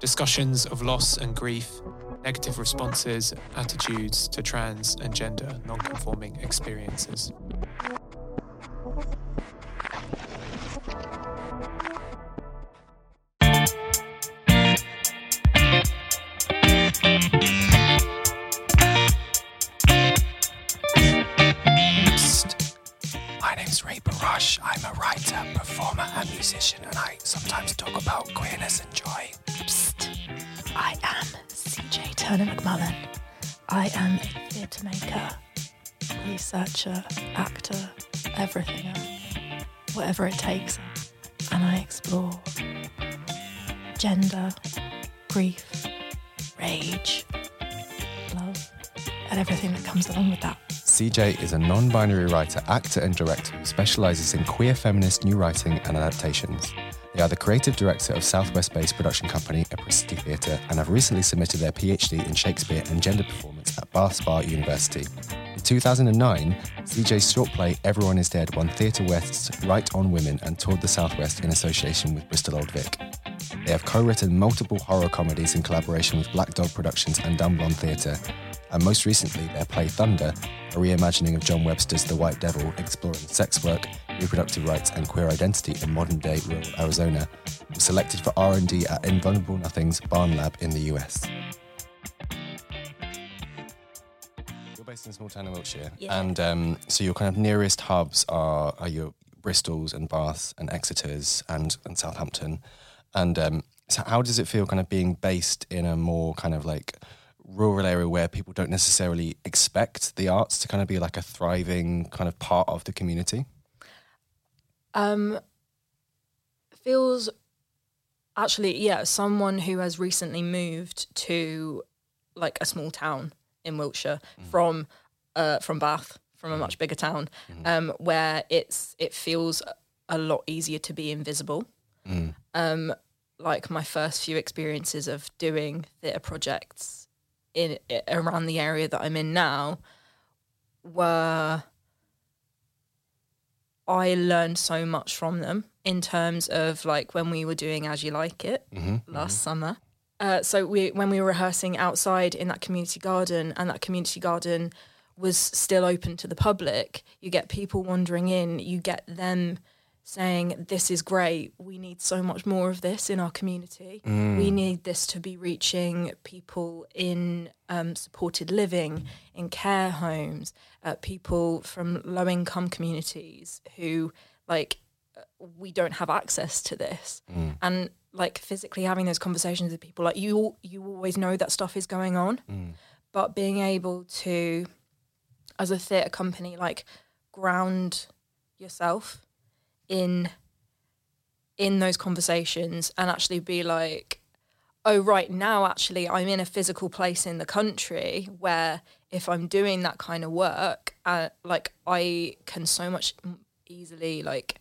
discussions of loss and grief, negative responses, attitudes to trans and gender non-conforming experiences. CJ is a non binary writer, actor, and director who specialises in queer feminist new writing and adaptations. They are the creative director of Southwest based production company Apricity Theatre and have recently submitted their PhD in Shakespeare and gender performance at Bath Spa University. In 2009, CJ's short play Everyone is Dead won Theatre West's Right on Women and toured the Southwest in association with Bristol Old Vic. They have co written multiple horror comedies in collaboration with Black Dog Productions and Dumb Blonde Theatre, and most recently their play Thunder, a reimagining of John Webster's The White Devil, exploring sex work, reproductive rights, and queer identity in modern-day rural Arizona, was selected for R&D at Invulnerable Nothing's Barn Lab in the US. You're based in a small town in Wiltshire, Yeah. and um, so your kind of nearest hubs are, are your Bristol's and Baths and Exeter's and, and Southampton. And um, so how does it feel kind of being based in a more kind of like rural area where people don't necessarily expect the arts to kind of be like a thriving kind of part of the community? Um, feels actually, yeah, someone who has recently moved to like a small town in Wiltshire from uh, from Bath, from a much bigger town, um, where it's it feels a lot easier to be invisible. Um, like my first few experiences of doing theatre projects in around the area that I'm in now were I learned so much from them in terms of like when we were doing As You Like It last summer. Uh, so we when we were rehearsing outside in that community garden, and that community garden was still open to the public. You get people wandering in. You get them saying, "This is great. We need so much more of this in our community. We need this to be reaching people in um, supported living, in care homes, uh, people from low income communities who like uh, we don't have access to this. And like physically having those conversations with people like you you always know that stuff is going on. But being able to as a theatre company like ground yourself in in those conversations and actually be like oh right now actually i'm in a physical place in the country where if i'm doing that kind of work uh, like i can so much easily like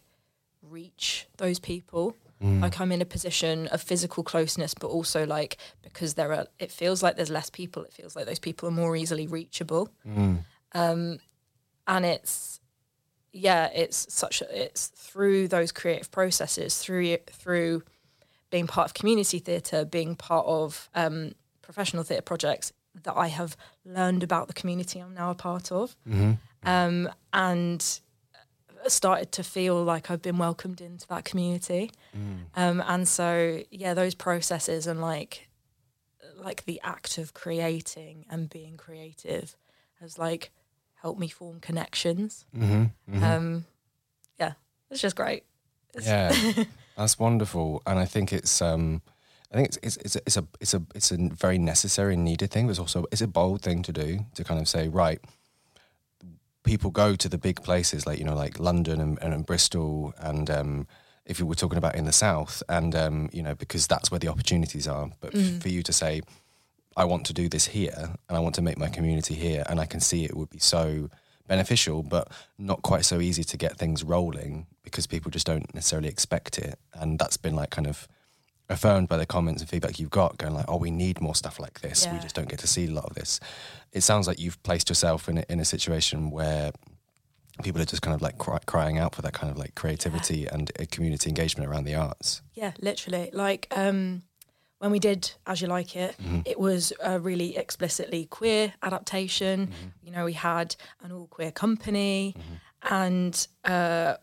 reach those people. Like i'm in a position of physical closeness but also like because there are it feels like there's less people it feels like those people are more easily reachable. Um and it's yeah it's such a, it's through those creative processes through through being part of community theatre being part of um professional theatre projects that i have learned about the community i'm now a part of. Um and started to feel like I've been welcomed into that community. Um, and so, yeah, those processes and like, like the act of creating and being creative has like helped me form connections. Um, yeah, it's just great. It's- Yeah, that's wonderful, and I think it's um, I think it's it's it's a, it's a it's a it's a very necessary and needed thing, but it's also it's a bold thing to do to kind of say right. People go to the big places like you know like London and, and, Bristol and um, if you were talking about in the south and um, you know because that's where the opportunities are. But f- for you to say I want to do this here and I want to make my community here, and I can see it would be so beneficial, but not quite so easy to get things rolling because people just don't necessarily expect it. And that's been like kind of affirmed by the comments and feedback you've got, going like, "Oh, we need more stuff like this. We just don't get to see a lot of this." It sounds like you've placed yourself in a, in a situation where people are just kind of like cry, crying out for that kind of like creativity and uh, community engagement around the arts. Yeah, literally. Like um, when we did As You Like It, mm-hmm. it was a really explicitly queer adaptation. Mm-hmm. You know, we had an all queer company, mm-hmm. and uh,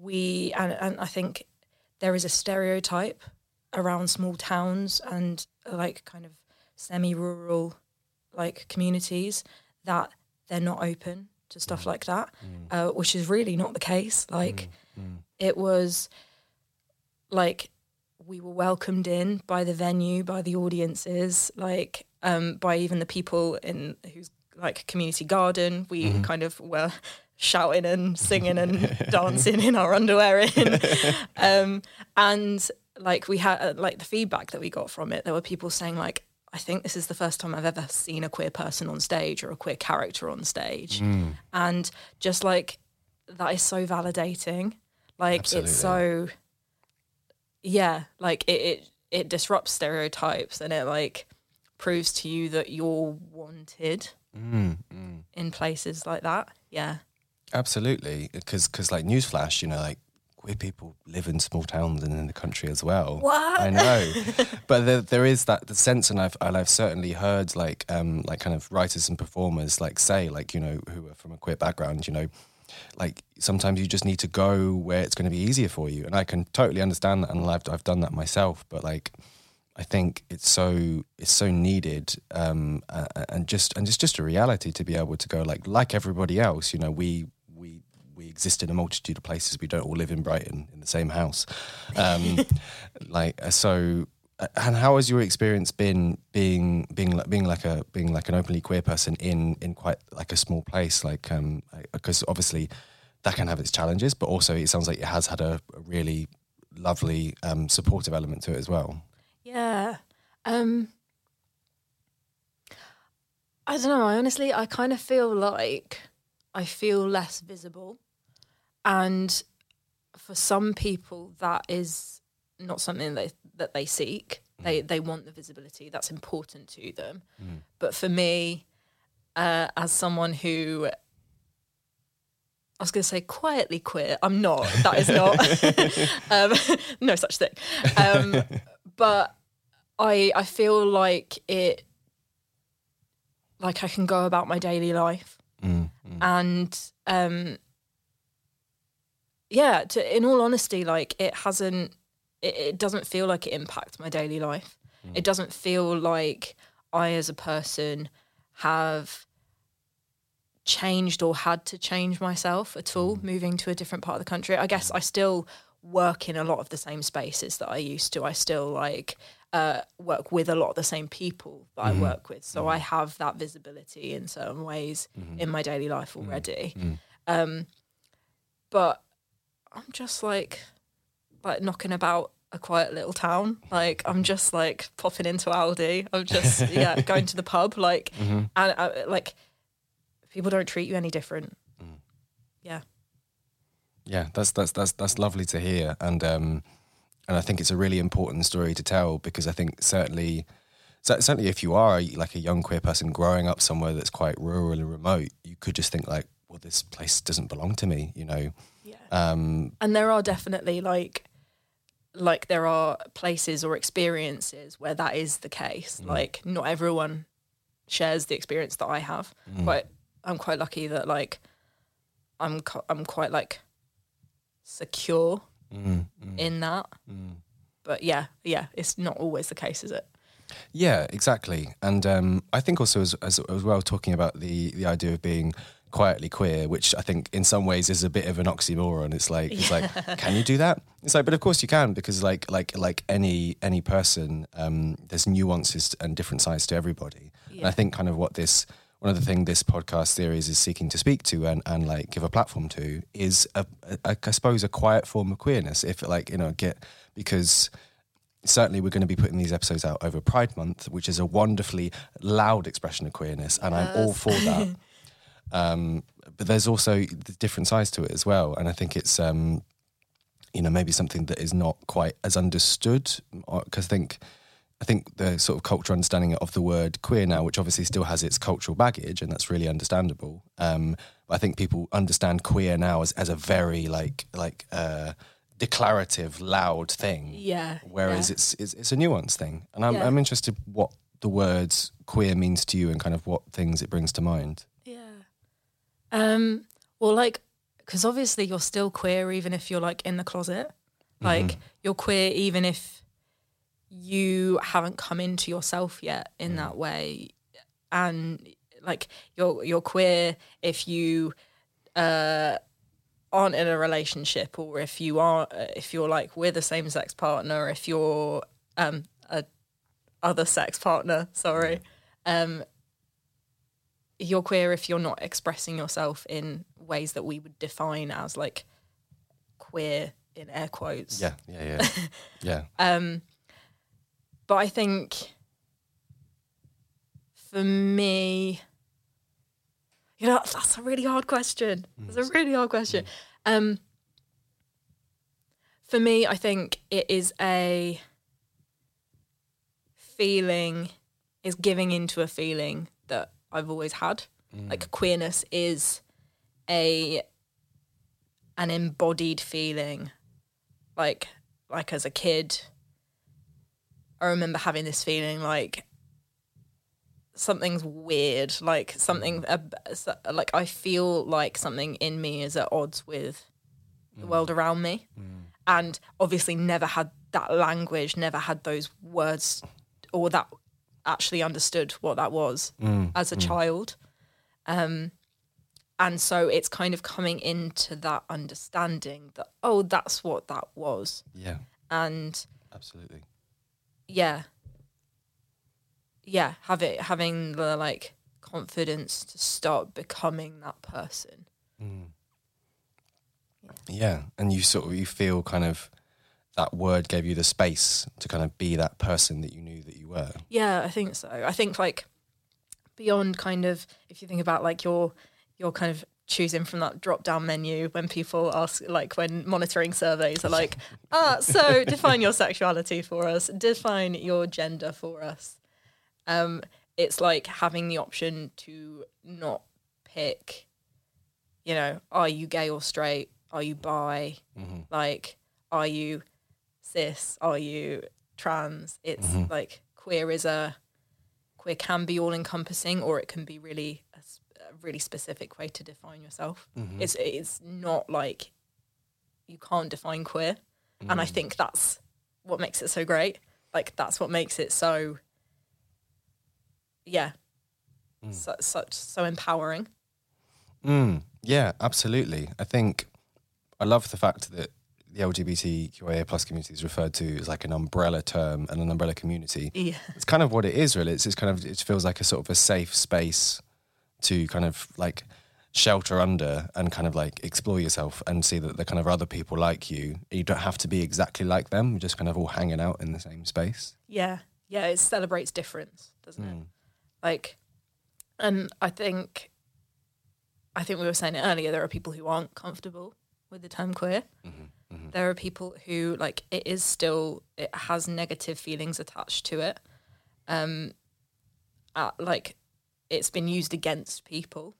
we and, and I think there is a stereotype around small towns and like kind of semi-rural like communities that they're not open to stuff mm. like that, mm. uh, which is really not the case. Like mm. it was like we were welcomed in by the venue, by the audiences, like um, by even the people in whose like community garden. We kind of were shouting and singing and dancing in our underwear in, um, and like we had uh, like the feedback that we got from it. There were people saying like. I think this is the first time I've ever seen a queer person on stage or a queer character on stage. And just like that is so validating. Like Absolutely. it's so yeah, like it, it it disrupts stereotypes and it like proves to you that you're wanted Mm, in places like that. Yeah. Absolutely, because like newsflash, you know, like queer people live in small towns and in the country as well. What? I know, but there, there is that the sense, and I've and I've certainly heard like um like kind of writers and performers like say like you know who are from a queer background, you know, like sometimes you just need to go where it's going to be easier for you, and I can totally understand that, and I've I've done that myself, but like. I think it's so it's so needed, um, uh, and just and it's just a reality to be able to go like like everybody else. You know, we we we exist in a multitude of places. We don't all live in Brighton in the same house. Um, like uh, so, and how has your experience been being being being like a being like an openly queer person in in quite like a small place? Like um, because obviously that can have its challenges, but also it sounds like it has had a, a really lovely um, supportive element to it as well. Yeah. Um I don't know, I honestly I kind of feel like I feel less visible and for some people that is not something that that they seek. They they want the visibility. That's important to them. But for me, uh, as someone who I was going to say quietly queer. I'm not. That is not. um, no such thing. Um, but I I feel like it like I can go about my daily life Mm, and um yeah to, in all honesty like it hasn't it, it doesn't feel like it impacts my daily life. Mm. It doesn't feel like I as a person have changed or had to change myself at all mm. moving to a different part of the country. I guess mm. i still work in a lot of the same spaces that i used to. I still like uh, work with a lot of the same people that i work with. So i have that visibility in certain ways mm-hmm. in my daily life already. Um, but i'm just like like knocking about a quiet little town like i'm just like popping into aldi i'm just yeah going to the pub like and uh, like people don't treat you any different. Yeah. Yeah, that's that's that's that's lovely to hear, and um, and I think it's a really important story to tell because I think certainly, certainly if you are like a young queer person growing up somewhere that's quite rural and remote, you could just think like, well, this place doesn't belong to me, you know. Yeah. Um, And there are definitely like like there are places or experiences where that is the case. Like not everyone shares the experience that I have. Quite I'm quite lucky that like I'm I'm quite like secure mm, in that. But yeah, yeah, it's not always the case, is it? Yeah, exactly. And um, I think also as, as as well talking about the the idea of being quietly queer, which I think in some ways is a bit of an oxymoron. It's like it's like, can you do that? It's like, but of course you can because like like like any any person, um, there's nuances and different sides to everybody. And I think kind of what this one of the things this podcast series is seeking to speak to and, and like give a platform to is a, a, I suppose a quiet form of queerness. If like you know get because certainly we're going to be putting these episodes out over Pride Month, which is a wonderfully loud expression of queerness, and I'm all for that. um, but there's also the different sides to it as well, and I think it's um, you know maybe something that is not quite as understood because I think. I think the sort of cultural understanding of the word queer now, which obviously still has its cultural baggage, and that's really understandable. Um, but I think people understand queer now as, as a very like like uh, declarative, loud thing. Yeah. Whereas yeah. it's, it's it's a nuanced thing, and I'm Yeah. I'm interested what the words queer means to you and kind of what things it brings to mind. Yeah. Um. Well, like, because obviously you're still queer even if you're like in the closet. Like you're queer even if you haven't come into yourself yet in that way, and like you're you're queer if you uh aren't in a relationship or if you are if you're like with a same sex partner if you're um a other sex partner sorry um you're queer if you're not expressing yourself in ways that we would define as like queer in air quotes Yeah, yeah, yeah, yeah. um, but I think for me, you know, that's a really hard question. It's a really hard question. Um, for me, I think it is a feeling, is giving into a feeling that I've always had. Mm. Like queerness is a an embodied feeling. Like like as a kid, I remember having this feeling like something's weird, like something uh, like I feel like something in me is at odds with the mm. world around me, and obviously never had that language, never had those words, or that actually understood what that was mm, as a mm. child. Um, and so it's kind of coming into that understanding that oh, that's what that was, Yeah, and absolutely. yeah. Yeah have it having the like confidence to start becoming that person. Mm. Yeah, and you sort of you feel kind of that word gave you the space to kind of be that person that you knew that you were. yeah i think so. I think like beyond kind of if you think about like your your kind of choosing from that drop down menu when people ask like when monitoring surveys are like ah so define your sexuality for us. Define your gender for us. Um it's like having the option to not pick you know are you gay or straight? Are you bi? Like are you cis are you trans? It's mm-hmm. like queer is a queer can be all encompassing or it can be really a, a really specific way to define yourself. Mm-hmm. It's it's not like you can't define queer. And i mm. think that's what makes it so great. Like that's what makes it so yeah. Mm. So, such so empowering. Mm, yeah, absolutely. I think I love the fact that the LGBTQIA plus community is referred to as like an umbrella term and an umbrella community. yeah It's kind of what it is, really. It's just kind of it feels like a sort of a safe space to kind of like shelter under and kind of like explore yourself and see that there kind of other people like you. You don't have to be exactly like them. You're just kind of all hanging out in the same space. Yeah, yeah, it celebrates difference, doesn't it? Hmm. Like, and I think, I think we were saying it earlier. There are people who aren't comfortable with the term queer. Mm-hmm. There are people who like it is still it has negative feelings attached to it. Um, uh, like it's been used against people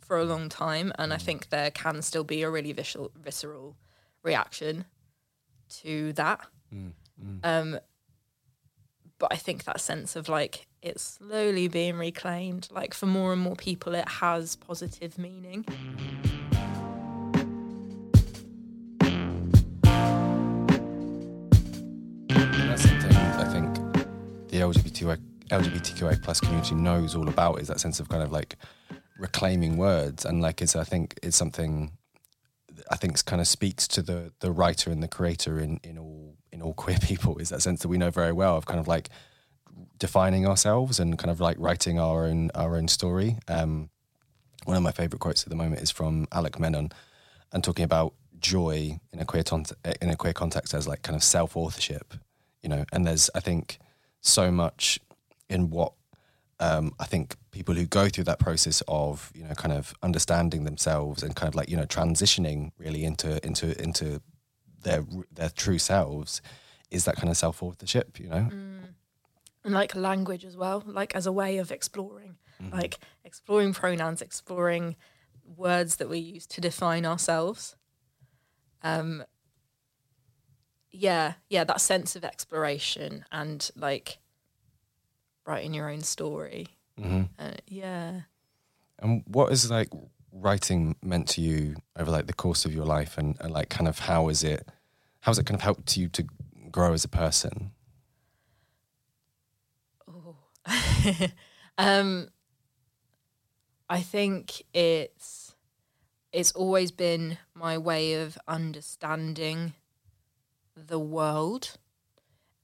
for a long time, and I think there can still be a really visceral, visceral reaction to that. Um, but I think that sense of like it's slowly being reclaimed. Like for more and more people, it has positive meaning. The LGBTQI, LGBTQI plus community knows all about is that sense of kind of like reclaiming words and like it's I think it's something I think kind of speaks to the the writer and the creator in in all in all queer people is that sense that we know very well of kind of like defining ourselves and kind of like writing our own our own story. Um, one of my favorite quotes at the moment is from Alok Menon and talking about joy in a queer tont- in a queer context as like kind of self authorship you know, and there's I think so much in what um, I think people who go through that process of you know kind of understanding themselves and kind of like you know transitioning really into into into their their true selves is that kind of self authorship, you know. Mm. And like language as well, like as a way of exploring, mm-hmm. like exploring pronouns, exploring words that we use to define ourselves. Um, yeah, yeah, that sense of exploration and like writing your own story. Mm-hmm. Uh, yeah. And what is like writing meant to you over like the course of your life, and, and like kind of how is it? How has it kind of helped you to grow as a person? Oh, um, I think it's it's always been my way of understanding the world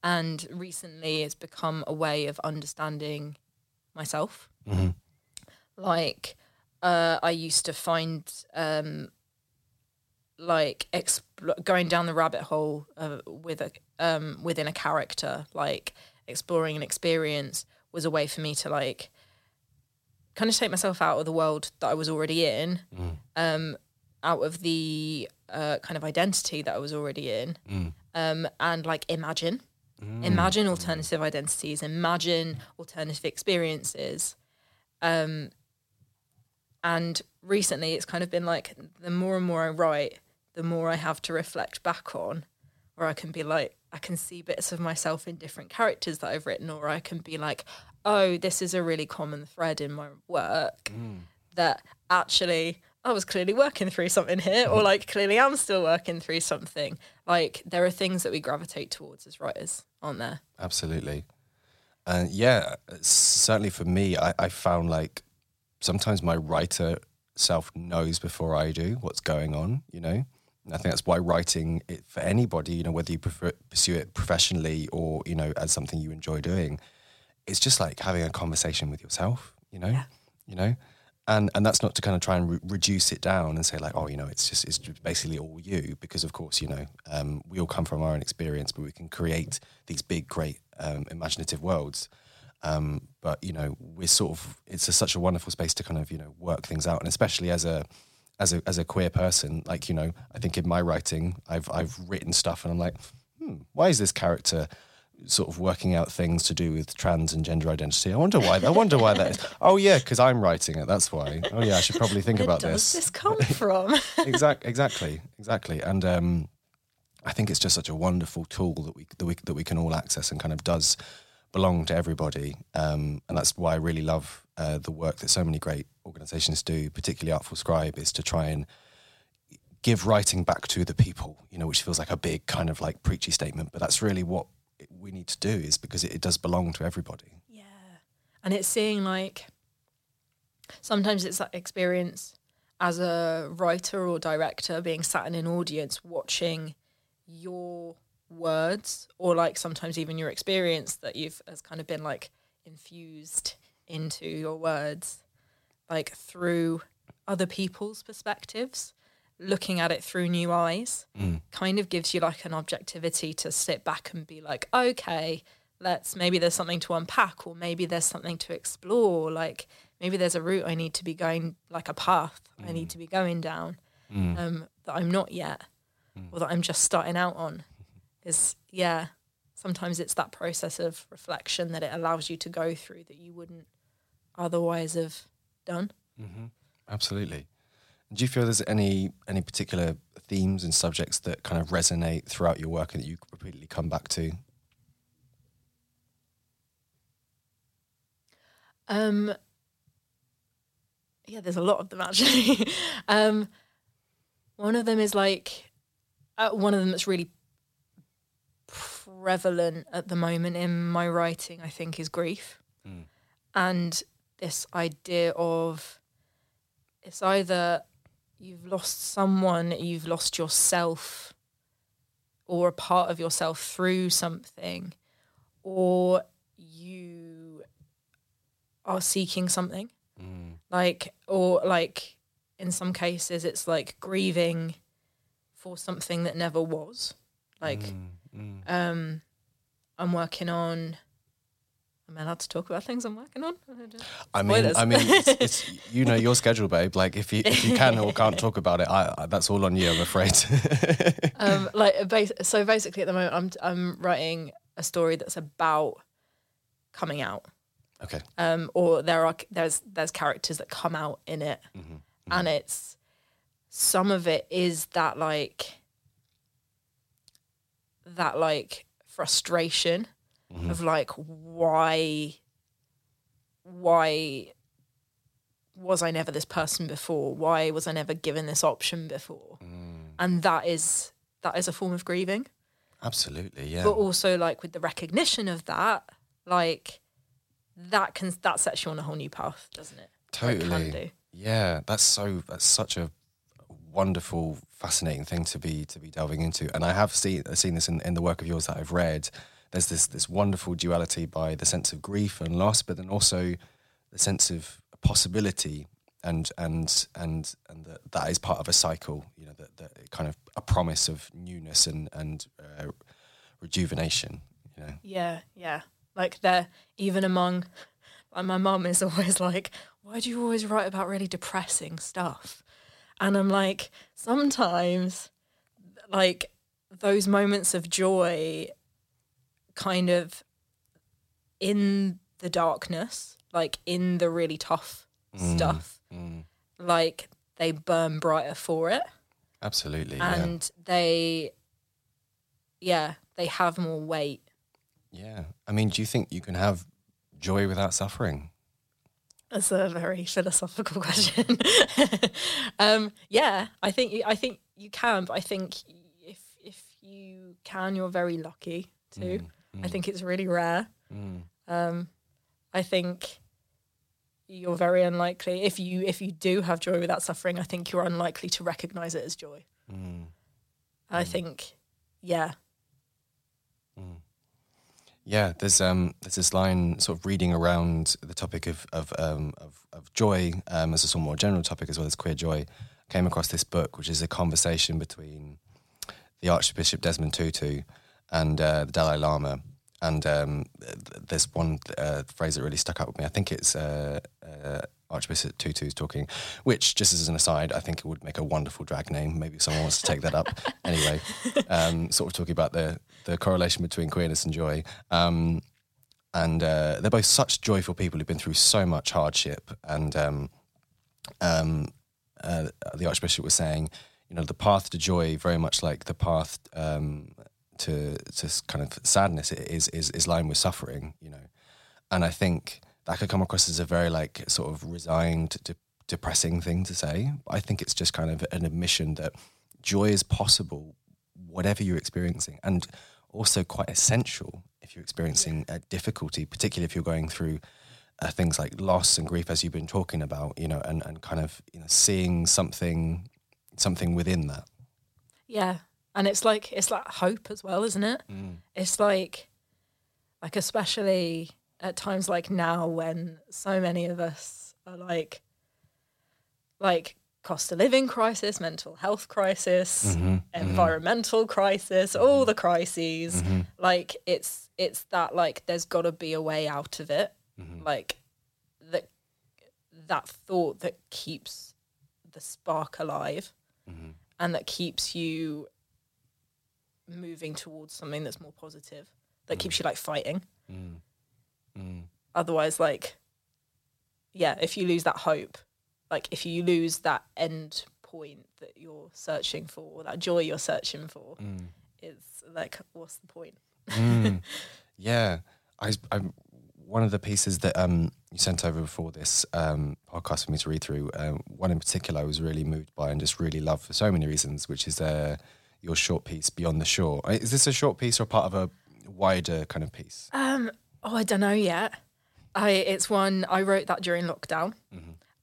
and recently it's become a way of understanding myself. Mm-hmm. Like uh, I used to find um, like expl- going down the rabbit hole uh, with a um, within a character, like exploring an experience, was a way for me to like kind of take myself out of the world that I was already in, mm. um, out of the uh, kind of identity that I was already in, mm. Um, and like imagine Mm. Imagine alternative identities, imagine alternative experiences. Um, and recently it's kind of been like the more and more I write, the more I have to reflect back on, or I can be like, I can see bits of myself in different characters that I've written, or I can be like, oh, this is a really common thread in my work mm. that actually I was clearly working through something here, or like clearly I'm still working through something. Like there are things that we gravitate towards as writers, aren't there? Absolutely. And yeah, certainly for me, I, I found like sometimes my writer self knows before I do what's going on, you know? And I think that's why writing it for anybody, you know, whether you prefer, pursue it professionally or, you know, as something you enjoy doing, it's just like having a conversation with yourself, you know? Yeah. You know? And and that's not to kind of try and re- reduce it down and say like oh you know it's just it's basically all you because of course you know um, we all come from our own experience but we can create these big great um, imaginative worlds. Um, but you know we're sort of it's a, such a wonderful space to kind of you know work things out. And especially as a as a as a queer person like you know I think in my writing I've I've written stuff and I'm like hmm, why is this character sort of working out things to do with trans and gender identity. I wonder why. I wonder why that is. Oh yeah, because I'm writing it. That's why. Oh yeah, I should probably think about this. Where does this. come from? exactly, exactly, exactly. And um, I think it's just such a wonderful tool that we that we that we can all access and kind of does belong to everybody. Um, and that's why I really love uh, the work that so many great organisations do, particularly Artful Scribe, is to try and give writing back to the people. You know, which feels like a big kind of like preachy statement, but that's really what we need to do is because it, it does belong to everybody. Yeah. And it's seeing like sometimes it's that experience as a writer or director being sat in an audience watching your words or like sometimes even your experience that you've has kind of been like infused into your words like through other people's perspectives looking at it through new eyes mm. kind of gives you like an objectivity to sit back and be like, okay, let's maybe there's something to unpack or maybe there's something to explore. Like maybe there's a route I need to be going, like a path mm. I need mm. to be going down mm. um, that I'm not yet mm. or that I'm just starting out on. Is yeah, sometimes it's that process of reflection that it allows you to go through that you wouldn't otherwise have done. Mm-hmm. Absolutely. Do you feel there's any any particular themes and subjects that kind of resonate throughout your work and that you repeatedly come back to? Um, yeah, there's a lot of them actually. um, one of them is like uh, one of them that's really prevalent at the moment in my writing. I think is grief, mm. and this idea of it's either you've lost someone, you've lost yourself or a part of yourself through something, or you are seeking something. Mm. Like, or like in some cases, it's like grieving for something that never was. Like, mm. Mm. um, I'm working on. Am I allowed to talk about things I'm working on? I mean, I mean, it's, it's you know your schedule, babe. Like if you if you can or can't talk about it, I, I that's all on you. I'm afraid. um, like so basically at the moment I'm I'm writing a story that's about coming out okay. um, or there are there's there's characters that come out in it and it's some of it is that like that like frustration of mm-hmm. like why why was I never this person before? Why was I never given this option before? Mm. And that is that is a form of grieving. Absolutely. Yeah. But also like with the recognition of that, like that can that sets you on a whole new path, doesn't it? It Totally. do. Yeah, that's so that's such a wonderful, fascinating thing to be to be delving into. And I have seen seen this in, in the work of yours that I've read. There's this this wonderful duality by the sense of grief and loss, but then also the sense of possibility and and and and that that is part of a cycle. You know, that, that kind of a promise of newness and and uh, rejuvenation. You know. Yeah, yeah. Like they're even among like my mum is always like, Why do you always write about really depressing stuff? And I'm like, sometimes like those moments of joy kind of in the darkness, like in the really tough mm, stuff, mm. like they burn brighter for it. Absolutely. yeah. And they yeah, they have more weight. Yeah. I mean, do you think you can have joy without suffering? That's a very philosophical question. um, yeah, I think you, I think you can, but I think if if you can, you're very lucky too. Mm. I think it's really rare. Um, I think you're very unlikely if you if you do have joy without suffering. I think you're unlikely to recognize it as joy. I think, yeah, Yeah, there's um there's this line sort of reading around the topic of of um of, of joy um as a sort of more general topic as well as queer joy. Came across this book, which is a conversation between the Archbishop Desmond Tutu and uh, the Dalai Lama. And um, th- there's one uh, phrase that really stuck out with me. I think it's uh, uh, Archbishop Tutu's talking, which, just as an aside, I think it would make a wonderful drag name. Maybe someone wants to take that up. anyway, um, sort of talking about the the correlation between queerness and joy. Um, and uh, they're both such joyful people who've been through so much hardship. And um, um, uh, the Archbishop was saying, you know, the path to joy, very much like the path um, to to kind of sadness, is is is lined with suffering. You know, and I think that could come across as a very like sort of resigned, de- depressing thing to say. I think it's just kind of an admission that joy is possible, whatever you're experiencing, and also quite essential if you're experiencing a difficulty, particularly if you're going through uh, things like loss and grief, as you've been talking about. You know, and and kind of you know seeing something something within that. yeah, and it's like it's like hope as well, isn't it? Mm. It's like, like especially at times like now when so many of us are like, like cost of living crisis, mental health crisis, mm-hmm. Mm-hmm. environmental crisis, all mm-hmm. the crises. Like it's it's that like there's got to be a way out of it. Like that that thought that keeps the spark alive and that keeps you moving towards something that's more positive that keeps you like fighting. Otherwise like yeah if you lose that hope like if you lose that end point that you're searching for or that joy you're searching for it's like what's the point? Yeah, I, I one of the pieces that um, you sent over before this um, podcast for me to read through. Um, one in particular, I was really moved by and just really loved for so many reasons, which is uh, your short piece "Beyond the Shore." Uh, Is this a short piece or part of a wider kind of piece? Um, oh, I don't know yet. I it's one I wrote that during lockdown.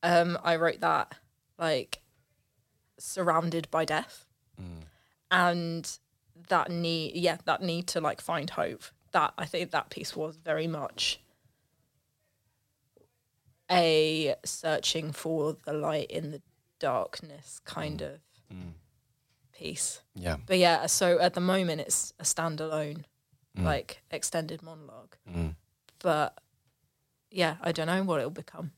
Um, I wrote that like surrounded by death, and that need, yeah, that need to like find hope. That I think that piece was very much a searching for the light in the darkness kind of piece. Yeah, But yeah, so at the moment it's a standalone like extended monologue. Mm. But yeah, I don't know what it'll become.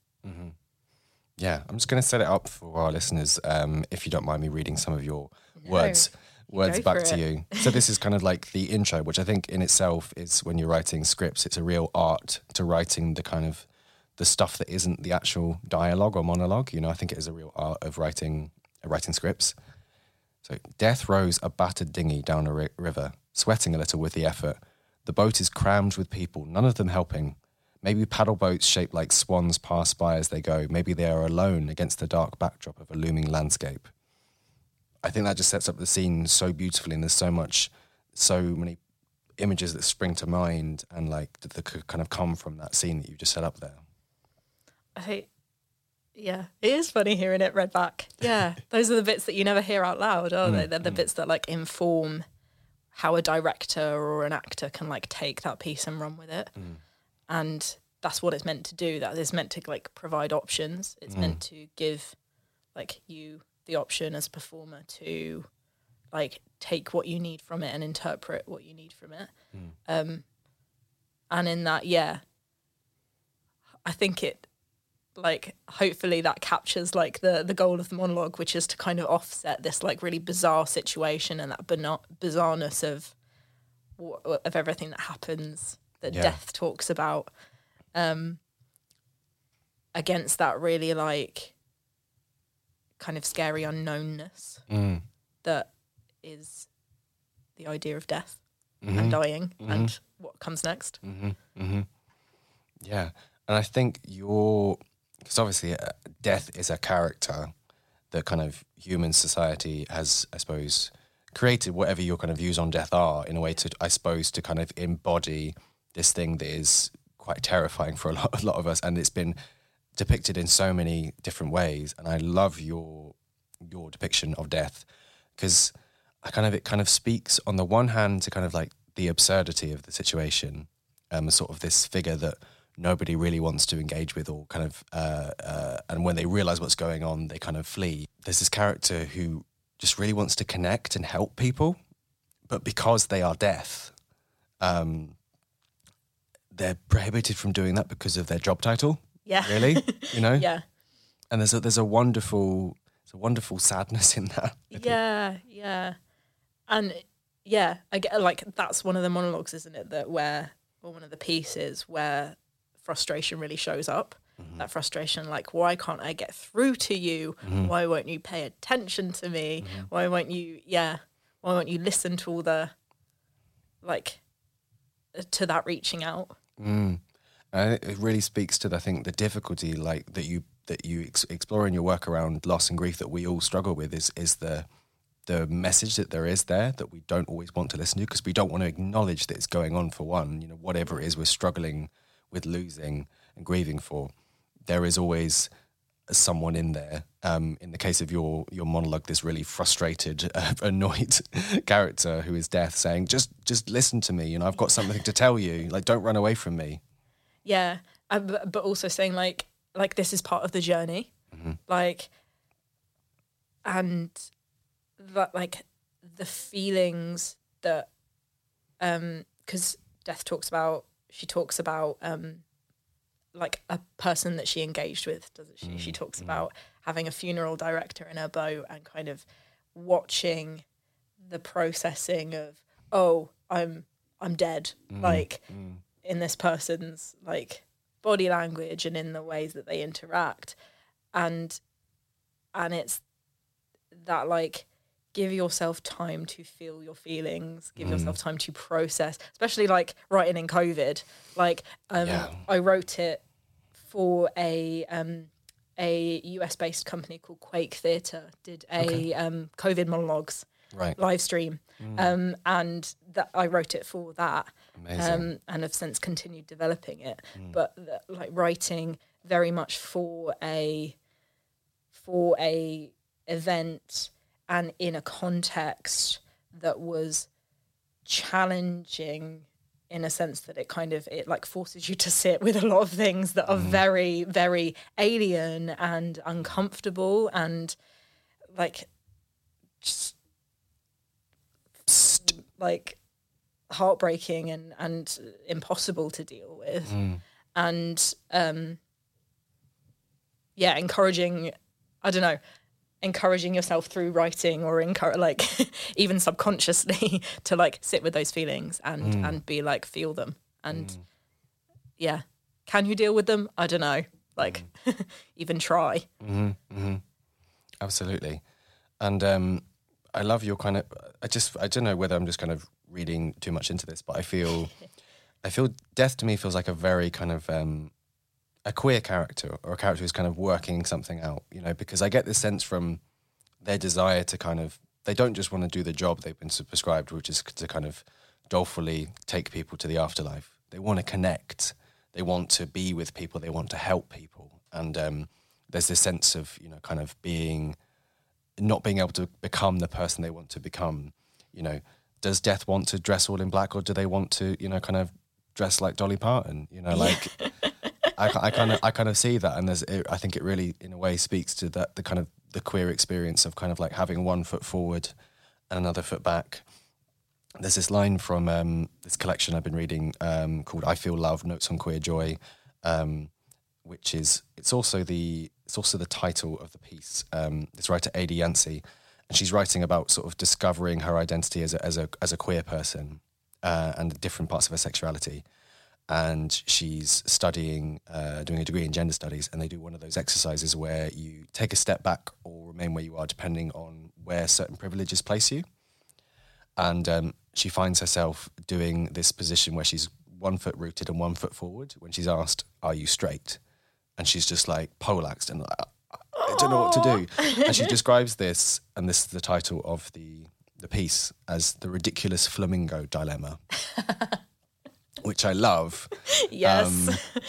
Yeah, I'm just going to set it up for our listeners. Um, if you don't mind me reading some of your words, words back to you. So this is kind of like the intro, which I think in itself is when you're writing scripts, it's a real art to writing the kind of the stuff that isn't the actual dialogue or monologue. You know, I think it is a real art of writing writing scripts. So death rows a battered dinghy down a ri- river, sweating a little with the effort. The boat is crammed with people, none of them helping. Maybe paddle boats shaped like swans pass by as they go. Maybe they are alone against the dark backdrop of a looming landscape. I think that just sets up the scene so beautifully, and there's so much, so many images that spring to mind, and like that, that could kind of come from that scene that you just set up there. I, yeah, it is funny hearing it read back. Yeah, those are the bits that you never hear out loud, are mm, they? They're the mm. bits that like inform how a director or an actor can like take that piece and run with it. Mm. And that's what it's meant to do. That is meant to like provide options. It's meant to give like you the option as a performer to like take what you need from it and interpret what you need from it. Um, and in that, yeah, I think it like hopefully that captures like the the goal of the monologue, which is to kind of offset this like really bizarre situation and that bizarreness of of everything that happens that Yeah. death talks about um against that really like kind of scary unknownness Mm. that is the idea of death Mm-hmm. and dying and what comes next. Mm-hmm. Yeah, and I think your because obviously uh, death is a character that kind of human society has, I suppose, created. Whatever your kind of views on death are, in a way to, I suppose, to kind of embody this thing that is quite terrifying for a lot, a lot of us, and it's been depicted in so many different ways. And I love your your depiction of death because I kind of it kind of speaks on the one hand to kind of like the absurdity of the situation, um, sort of this figure that nobody really wants to engage with, or kind of, uh, uh, and when they realize what's going on, they kind of flee. There's this character who just really wants to connect and help people, but because they are death, um, they're prohibited from doing that because of their job title. Yeah. Really, you know. Yeah. And there's a there's a wonderful there's a wonderful sadness in that. Think. Yeah, yeah, and yeah, I get like that's one of the monologues, isn't it? That where or one of the pieces where frustration really shows up. Mm-hmm. That frustration, like, why can't I get through to you? Mm-hmm. Why won't you pay attention to me? Mm-hmm. Why won't you? Yeah, why won't you listen to all the like uh, to that reaching out? Mm. It really speaks to, the, I think, the difficulty like that you that you ex- explore in your work around loss and grief that we all struggle with is is the the message that there is there that we don't always want to listen to because we don't want to acknowledge that it's going on for one. You know, whatever it is we're struggling with losing and grieving for, there is always someone in there. Um, in the case of your your monologue, this really frustrated, uh, annoyed character who is death, saying, "Just just listen to me. You know, I've got something to tell you. Like, don't run away from me." Yeah, uh, but, but also saying like like this is part of the journey, like, and that like the feelings that um because death talks about she talks about um like a person that she engaged with doesn't she? She mm, talks mm. about having a funeral director in her boat and kind of watching the processing of oh i'm i'm dead mm, like in this person's like body language and in the ways that they interact. And and it's that like give yourself time to feel your feelings give yourself time to process especially like writing in covid. Like um Yeah. i wrote it for a um a us based company called quake theatre did a um covid monologues Right. live stream. Um and that i wrote it for that. Um, and have since continued developing it. But the, like writing very much for a for a event and in a context that was challenging in a sense that it kind of it like forces you to sit with a lot of things that are very very alien and uncomfortable and like just like heartbreaking and and impossible to deal with. And um yeah encouraging i don't know encouraging yourself through writing or encourage like even subconsciously to like sit with those feelings and mm. and be like feel them and mm. yeah can you deal with them i don't know like mm. even try mm-hmm, mm-hmm. Absolutely. And um, I love your kind of. I just. I don't know whether I'm just kind of reading too much into this, but I feel. I feel death to me feels like a very kind of um, a queer character or a character who's kind of working something out. You know, because I get this sense from their desire to kind of. They don't just want to do the job they've been prescribed, which is to kind of dolefully take people to the afterlife. They want to connect. They want to be with people. They want to help people. And um, there's this sense of you know kind of being not being able to become the person they want to become. You know, does death want to dress all in black, or do they want to you know kind of dress like Dolly Parton? You know, like. I, I kind of I kind of see that, and there's it, I think it really in a way speaks to that the kind of the queer experience of kind of like having one foot forward and another foot back. There's this line from um, this collection I've been reading um, called "I Feel Love: Notes on Queer Joy," um, which is it's also the it's also the title of the piece. Um, this writer Ada Yancey, and she's writing about sort of discovering her identity as a as a as a queer person uh, and different parts of her sexuality. And she's studying, uh, doing a degree in gender studies, and they do one of those exercises where you take a step back or remain where you are, depending on where certain privileges place you. And um, she finds herself doing this position where she's one foot rooted and one foot forward when she's asked, "Are you straight?" and she's just like poleaxed and like, I don't know what to do. And she describes this, and this is the title of the the piece as the ridiculous flamingo dilemma, which I love. yes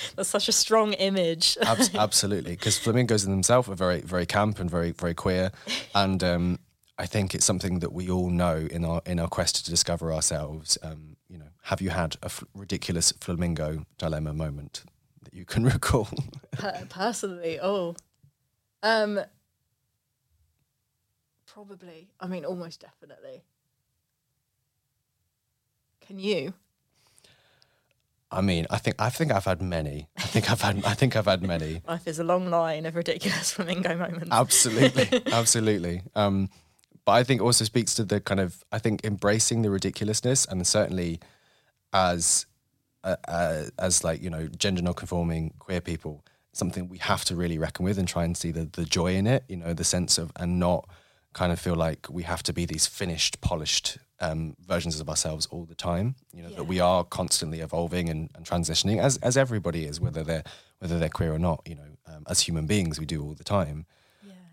that's such a strong image Abs- absolutely, because flamingos in themselves are very very camp and very very queer, and um, I think it's something that we all know in our in our quest to discover ourselves. Um, you know, have you had a f- ridiculous flamingo dilemma moment that you can recall? Per- personally oh um probably i mean almost definitely can you I mean, I think I think I've had many. I think I've had I think I've had many. life is a long line of ridiculous flamingo moments Absolutely, absolutely. Um, but I think also speaks to the kind of I think embracing the ridiculousness and certainly as uh, uh, as like you know gender non-conforming queer people something we have to really reckon with and try and see the the joy in it. You know, the sense of and not kind of feel like we have to be these finished, polished um, versions of ourselves all the time. You know that we are constantly evolving and, and transitioning, as as everybody is, whether they're whether they're queer or not. You know, um, as human beings, we do all the time.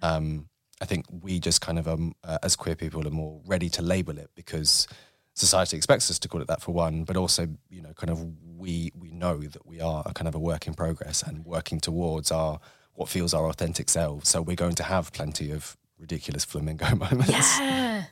Um, I think we just kind of um, uh, as queer people are more ready to label it because society expects us to call it that for one, but also you know kind of we we know that we are a kind of a work in progress and working towards our what feels our authentic selves. So we're going to have plenty of ridiculous flamingo moments. Yeah.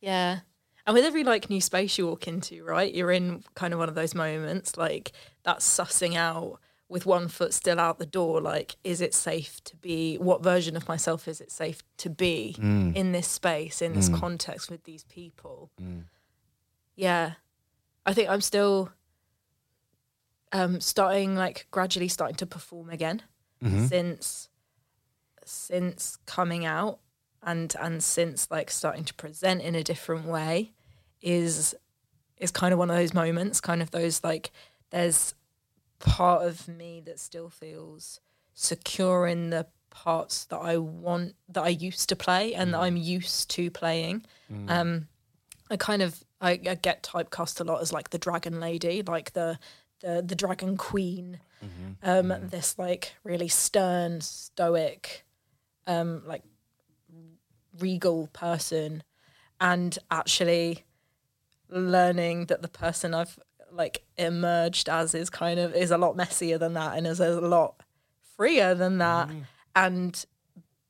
Yeah. And with every like new space you walk into, right, you're in kind of one of those moments like that's sussing out with one foot still out the door, like, is it safe to be what version of myself is it safe to be mm. in this space, in this mm. context with these people? Mm. Yeah. I think I'm still um starting like gradually starting to perform again mm-hmm. since since coming out and and since like starting to present in a different way is is kind of one of those moments kind of those like there's part of me that still feels secure in the parts that I want that I used to play and that I'm used to playing. Um I kind of I, I get typecast a lot as like the dragon lady like the the the dragon queen. Um this like really stern stoic um like regal person and actually learning that the person I've like emerged as is kind of is a lot messier than that and is a lot freer than that. And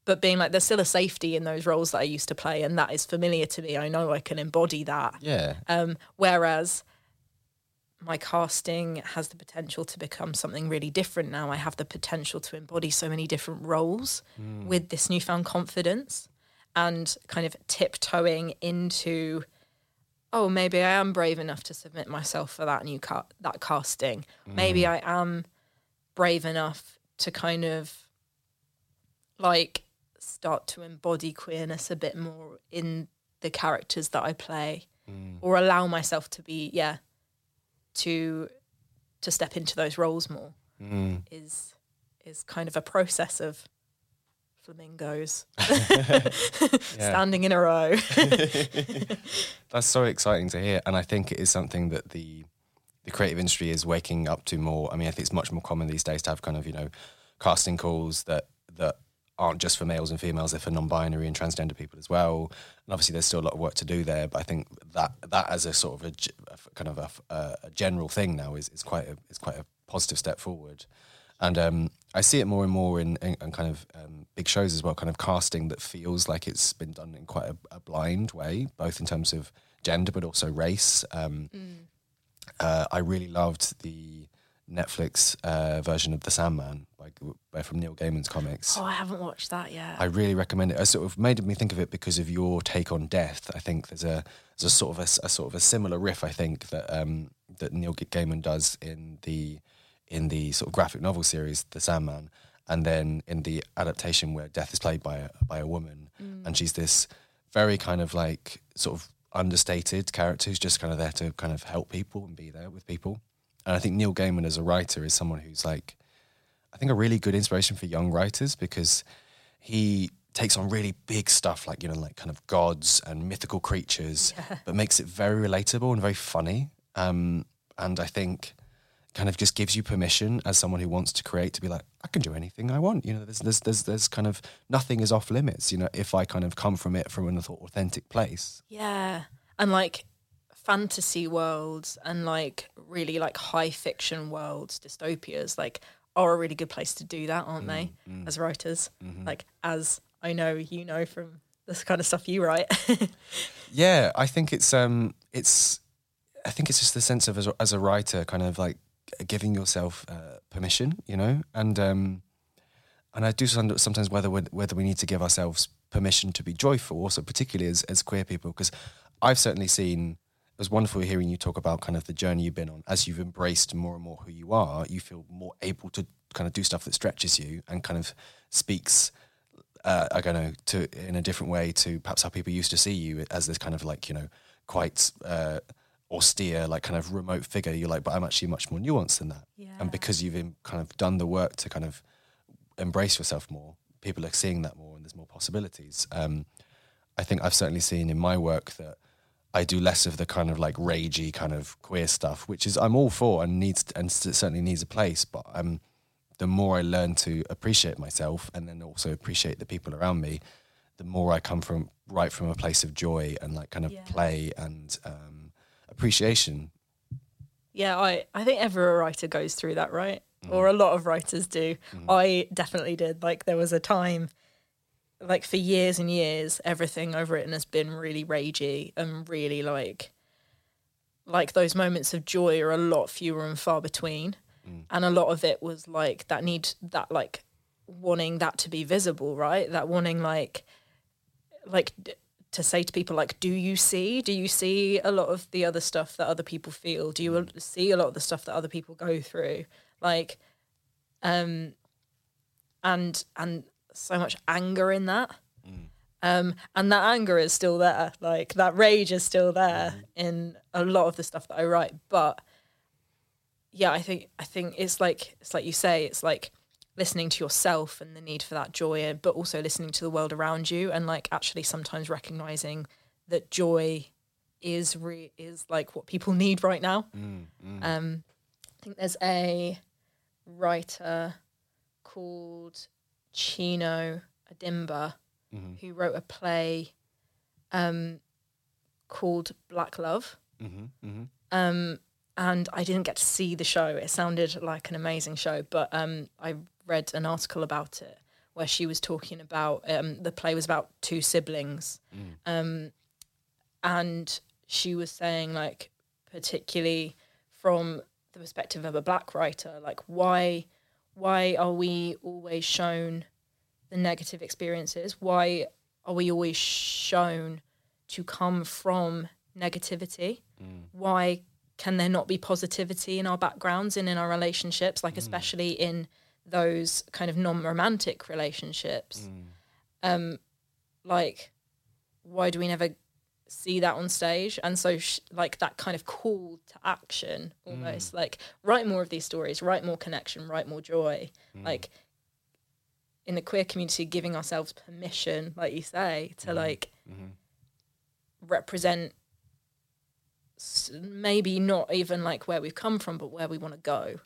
but being like there's still a safety in those roles that I used to play and that is familiar to me. I know I can embody that. Yeah, um, whereas my casting has the potential to become something really different now. I have the potential to embody so many different roles with this newfound confidence and kind of tiptoeing into oh, maybe I am brave enough to submit myself for that new ca- that casting. Maybe mm. I am brave enough to kind of like start to embody queerness a bit more in the characters that I play, mm. or allow myself to be yeah to to step into those roles more mm. is is kind of a process of flamingos standing in a row. That's so exciting to hear, and I think it is something that the the creative industry is waking up to more. I mean, I think it's much more common these days to have kind of you know casting calls that that aren't just for males and females; they're for non-binary and transgender people as well. And obviously, there's still a lot of work to do there. But I think that that as a sort of a, a kind of a, a, a general thing now is, is quite a is quite a positive step forward. And um, I see it more and more in, in, in kind of um, big shows as well, kind of casting that feels like it's been done in quite a, a blind way, both in terms of gender but also race. Um, uh, I really loved the Netflix uh, version of The Sandman by, by from Neil Gaiman's comics. oh, I haven't watched that yet. I really recommend it. It sort of made me think of it because of your take on death. I think there's a there's a sort of a sort of a similar riff. I think that um, that Neil Gaiman does in the in the sort of graphic novel series The Sandman, and then in the adaptation where death is played by a, by a woman, and she's this very kind of like sort of understated character who's just kind of there to kind of help people and be there with people. And I think Neil Gaiman as a writer is someone who's like I think a really good inspiration for young writers because he takes on really big stuff like you know like kind of gods and mythical creatures, but makes it very relatable and very funny. Um, and I think kind of just gives you permission as someone who wants to create to be like I can do anything I want. You know, there's there's there's, there's kind of nothing is off limits. You know, if I kind of come from it from an authentic place. Yeah. And like fantasy worlds and like really like high fiction worlds, dystopias, like are a really good place to do that, aren't they? Mm, mm. As writers. Mm-hmm. Like as I know you know from this kind of stuff you write. Yeah, I think it's um it's I think it's just the sense of as as a writer kind of like giving yourself uh, permission, you know, and um and I do sometimes whether whether we need to give ourselves permission to be joyful, also particularly as as queer people, because I've certainly seen. It was wonderful hearing you talk about kind of the journey you've been on. As you've embraced more and more who you are, you feel more able to kind of do stuff that stretches you and kind of speaks uh, I don't know, to in a different way to perhaps how people used to see you as this kind of like you know quite uh, austere, like kind of remote figure. You're like, but I'm actually much more nuanced than that. Yeah. And because you've in, kind of done the work to kind of embrace yourself more, people are seeing that more, and there's more possibilities. Um, I think I've certainly seen in my work that I do less of the kind of like ragey kind of queer stuff, which is I'm all for and needs and certainly needs a place. But um, the more I learn to appreciate myself and then also appreciate the people around me, the more I come from right from a place of joy and like kind of Yeah. play and um, appreciation. Yeah, I, I think every writer goes through that, right? Mm. Or a lot of writers do. Mm. I definitely did. Like there was a time like for years and years, everything I've written has been really ragey and really like like those moments of joy are a lot fewer and far between. Mm. And a lot of it was like that need that like wanting that to be visible, right? That wanting like like to say to people like do you see do you see a lot of the other stuff that other people feel? Do you see a lot of the stuff that other people go through? Like um and and so much anger in that. Um and that anger is still there. Like that rage is still there in a lot of the stuff that i write. But yeah i think i think it's like it's like you say it's like listening to yourself and the need for that joy but also listening to the world around you and like actually sometimes recognizing that joy is re- is like what people need right now. Um i think there's a writer called chino Odimba who wrote a play um called black love. Um, and I didn't get to see the show. It sounded like an amazing show, but um, I read an article about it where she was talking about um, the play was about two siblings, um, and she was saying like particularly from the perspective of a black writer, like why why are we always shown the negative experiences? Why are we always shown to come from negativity? Why can there not be positivity in our backgrounds and in our relationships, like especially in those kind of non-romantic relationships? Mm. Um, like, why do we never see that on stage? And so, sh- like that kind of call to action, almost mm. like write more of these stories, write more connection, write more joy, mm. like in the queer community, giving ourselves permission, like you say, to mm-hmm. like mm-hmm. represent s- maybe not even like where we've come from, but where we want to go.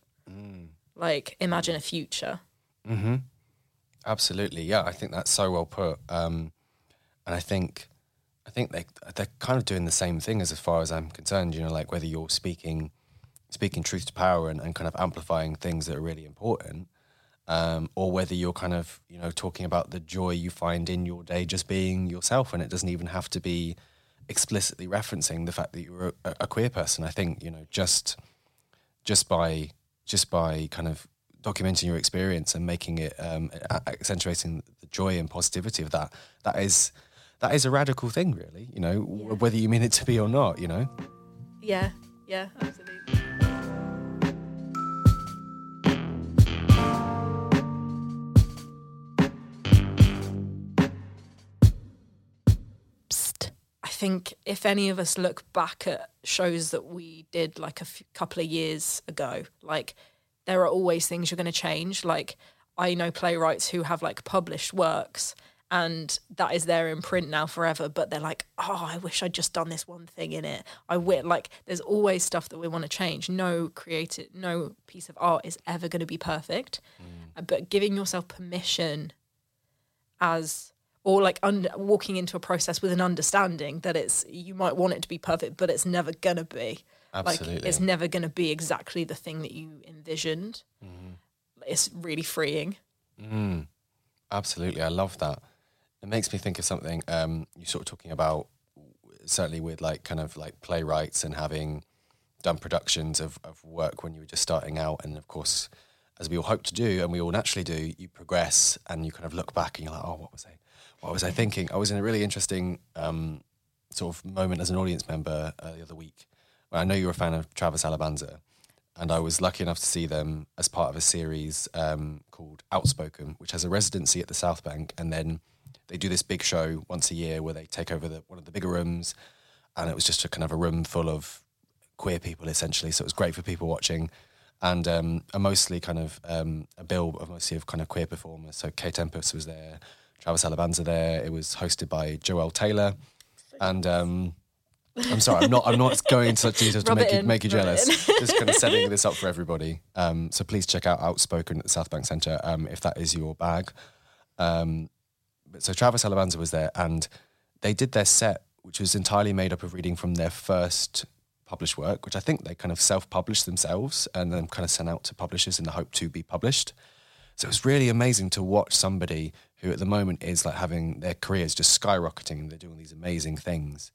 Like imagine a future. Mm-hmm. Absolutely, yeah. I think that's so well put. Um, and I think, I think they they're kind of doing the same thing as, as far as I'm concerned. You know, like whether you're speaking, speaking truth to power and, and kind of amplifying things that are really important, um, or whether you're kind of you know talking about the joy you find in your day just being yourself, and it doesn't even have to be explicitly referencing the fact that you're a, a queer person. I think you know just just by just by kind of documenting your experience and making it um, accentuating the joy and positivity of that that is that is a radical thing really you know w whether you mean it to be or not you know Yeah, yeah, absolutely. Think if any of us look back at shows that we did like a f- couple of years ago, like there are always things you're going to change. Like I know playwrights who have like published works and that is there in print now forever, but they're like, oh, I wish I'd just done this one thing in it. I wi- like there's always stuff that we want to change. No creative, no piece of art is ever going to be perfect, Uh, but giving yourself permission as or like under, walking into a process with an understanding that it's you might want it to be perfect, but it's never gonna be. Like Absolutely. it's never gonna be exactly the thing that you envisioned. It's really freeing. Mm, absolutely, I love that. It makes me think of something um, you sort of talking about, certainly with like kind of like playwrights and having done productions of, of work when you were just starting out, and of course, as we all hope to do, and we all naturally do, you progress and you kind of look back and you're like, oh, what was I, what was I thinking? I was in a really interesting um, sort of moment as an audience member uh, the other week. I know you're a fan of Travis Alabanza and I was lucky enough to see them as part of a series um, called Outspoken, which has a residency at the South Bank, and then they do this big show once a year where they take over the, one of the bigger rooms, and it was just a kind of a room full of queer people essentially. So it was great for people watching, and um, a mostly kind of um, a bill of mostly of kind of queer performers. So Kate Tempest was there, Travis Alabanza there. It was hosted by Joelle Taylor, and. Um, I'm sorry, I'm not. I'm not going into such details to make you make you jealous. Just kind of setting this up for everybody. Um, so please check out Outspoken at the South Bank Centre um, if that is your bag. Um, but so Travis Alabanza was there, and they did their set, which was entirely made up of reading from their first published work, which I think they kind of self-published themselves and then kind of sent out to publishers in the hope to be published. So it was really amazing to watch somebody who at the moment is like having their careers just skyrocketing and they're doing these amazing things.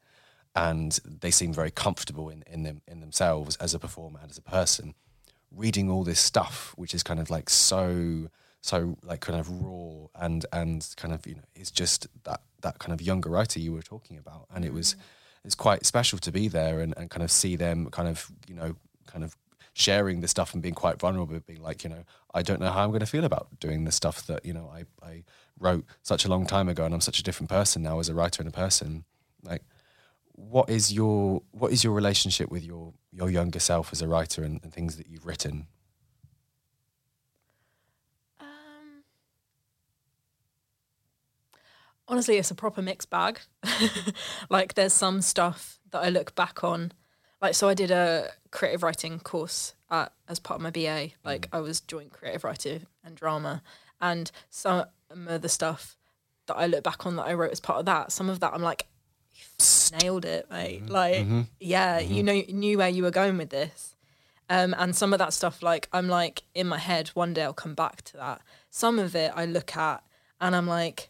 And they seem very comfortable in, in them in themselves as a performer and as a person. Reading all this stuff which is kind of like so so like kind of raw and and kind of you know it's just that that kind of younger writer you were talking about. And it was mm-hmm. it's quite special to be there and, and kind of see them kind of you know kind of sharing this stuff and being quite vulnerable being like you know i don't know how i'm going to feel about doing the stuff that you know i i wrote such a long time ago and i'm such a different person now as a writer and a person like what is your what is your relationship with your your younger self as a writer and, and things that you've written Um, honestly, it's a proper mixed bag. like, there's some stuff that I look back on. Like, so I did a creative writing course at, as part of my BA. Like, I was joint creative writer and drama. And some of the stuff that I look back on that I wrote as part of that, some of that I'm like, "You nailed it, mate. Like, yeah, you know, knew where you were going with this. Um, and some of that stuff, like I'm like in my head, one day I'll come back to that. Some of it I look at and I'm like,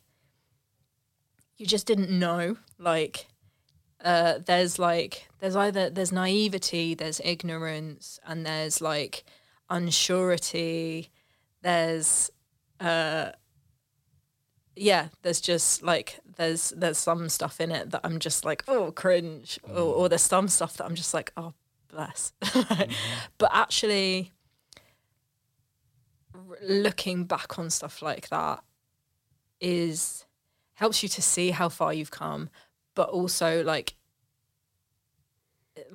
you just didn't know. Like, uh, there's like there's either there's naivety, there's ignorance, and there's like unsurety. There's uh, yeah, there's just like there's there's some stuff in it that I'm just like oh cringe, or, or there's some stuff that I'm just like oh bless. But actually, r- looking back on stuff like that is helps you to see how far you've come, but also like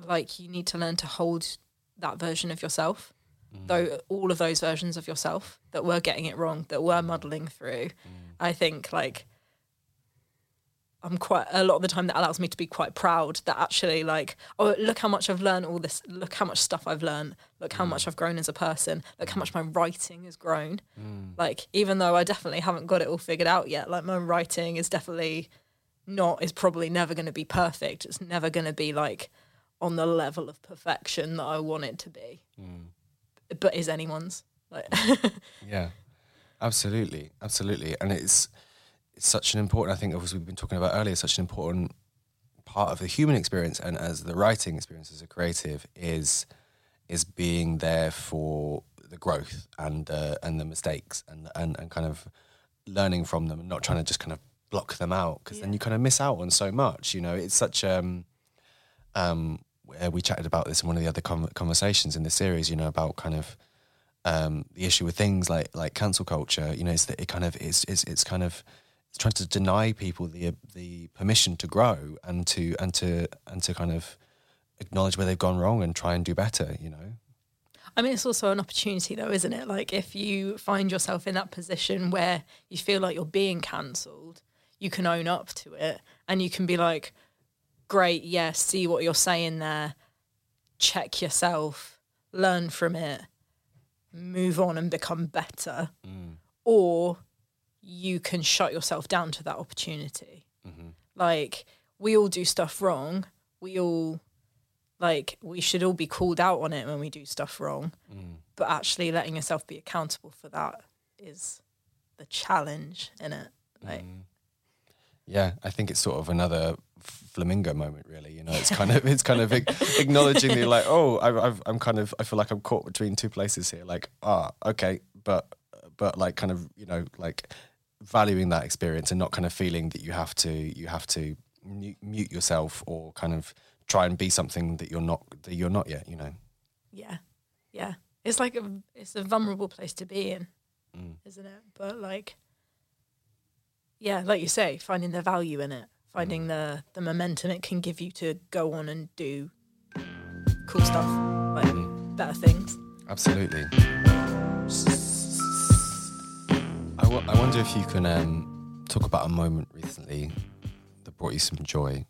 like you need to learn to hold that version of yourself Mm. though all of those versions of yourself that were getting it wrong that were muddling through mm. i think like i'm quite a lot of the time that allows me to be quite proud that actually like oh look how much i've learned all this look how much stuff i've learned look how much mm. i've grown as a person look how much my writing has grown. Like even though i definitely haven't got it all figured out yet like my writing is definitely not is probably never going to be perfect. It's never going to be like on the level of perfection that i want it to be but is anyone's like Yeah, absolutely, absolutely, and it's it's such an important. I think, as we've been talking about earlier, such an important part of the human experience, and as the writing experience as a creative is is being there for the growth and uh, and the mistakes and, and and kind of learning from them and not trying to just kind of block them out because then you kind of miss out on so much. You know, it's such um um where we chatted about this in one of the other con conversations in the series. You know, about kind of um, the issue with things like like cancel culture. You know, it's that it kind of it's it's, it's kind of it's trying to deny people the the permission to grow and to and to and to kind of acknowledge where they've gone wrong and try and do better. You know. I mean, it's also an opportunity, though, isn't it? Like, if you find yourself in that position where you feel like you're being cancelled, you can own up to it and you can be like, great, yeah, see what you're saying there, check yourself, learn from it, move on and become better. Mm. Or you can shut yourself down to that opportunity. Mm-hmm. Like, we all do stuff wrong. We all like we should all be called out on it when we do stuff wrong. Mm. But actually letting yourself be accountable for that is the challenge in it like mm-hmm. Yeah, I think it's sort of another flamingo moment, really. You know, it's kind of it's kind of acknowledging the like, oh, I, I've, I'm kind of I feel like I'm caught between two places here. Like, ah, okay, but but like kind of you know like valuing that experience and not kind of feeling that you have to you have to mute, mute yourself or kind of try and be something that you're not that you're not yet. You know. yeah yeah it's like a it's a vulnerable place to be in isn't it but like yeah like you say finding the value in it finding the the momentum it can give you to go on and do cool stuff like better things Absolutely. I, w- I wonder if you can um, talk about a moment recently that brought you some joy.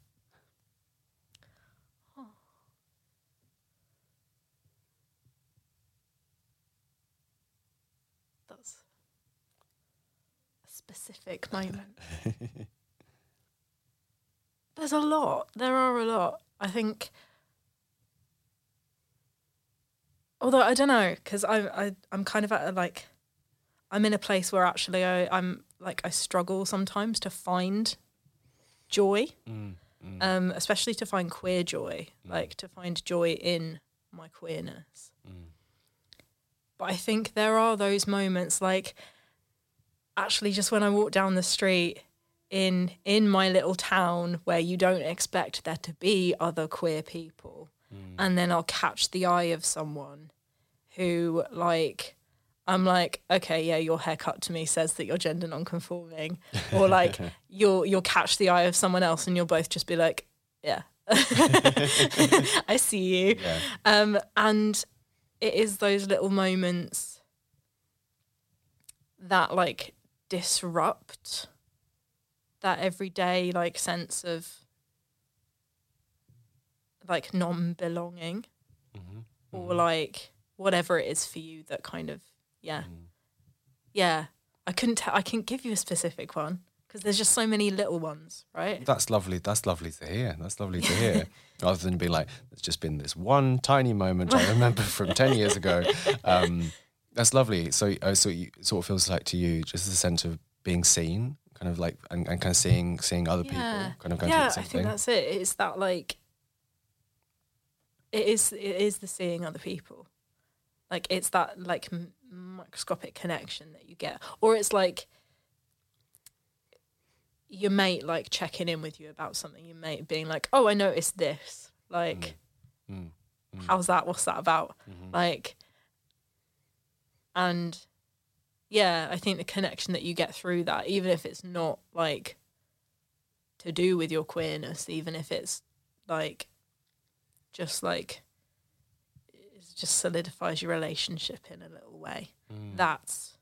that's a specific moment. There's a lot. There are a lot. I think although i don't know because I, I i'm kind of at a like i'm in a place where actually I, i'm like i struggle sometimes to find joy. Mm, mm. Um especially to find queer joy mm. like to find joy in my queerness. But i think there are those moments like actually just when i walk down the street in in my little town where you don't expect there to be other queer people and then i'll catch the eye of someone who like i'm like okay yeah your haircut to me says that you're gender non-conforming. Or like you'll you'll catch the eye of someone else and you'll both just be like yeah i see you. Yeah. um, and it is those little moments that like disrupt that everyday like sense of like non-belonging mm-hmm. or mm-hmm. like whatever it is for you that kind of yeah mm. yeah i couldn't t- i can't give you a specific one because there's just so many little ones right That's lovely. That's lovely to hear. That's lovely to hear. Rather than being like, there's just been this one tiny moment I remember from 10 years ago. Um, that's lovely. So, uh, so you, it sort of feels like to you just the sense of being seen, kind of like, and, and kind of seeing seeing other people kind of going yeah, through the same I think thing. that's it. It's that like it is it is the seeing other people. Like it's that like m- microscopic connection that you get, or it's like your mate like checking in with you about something, your mate being like, "Oh, I noticed this." Like, Mm. Mm. how's that? What's that about? Mhm. Like, and yeah, I think the connection that you get through that, even if it's not like to do with your queerness, even if it's like just like it just solidifies your relationship in a little way. Mm. That's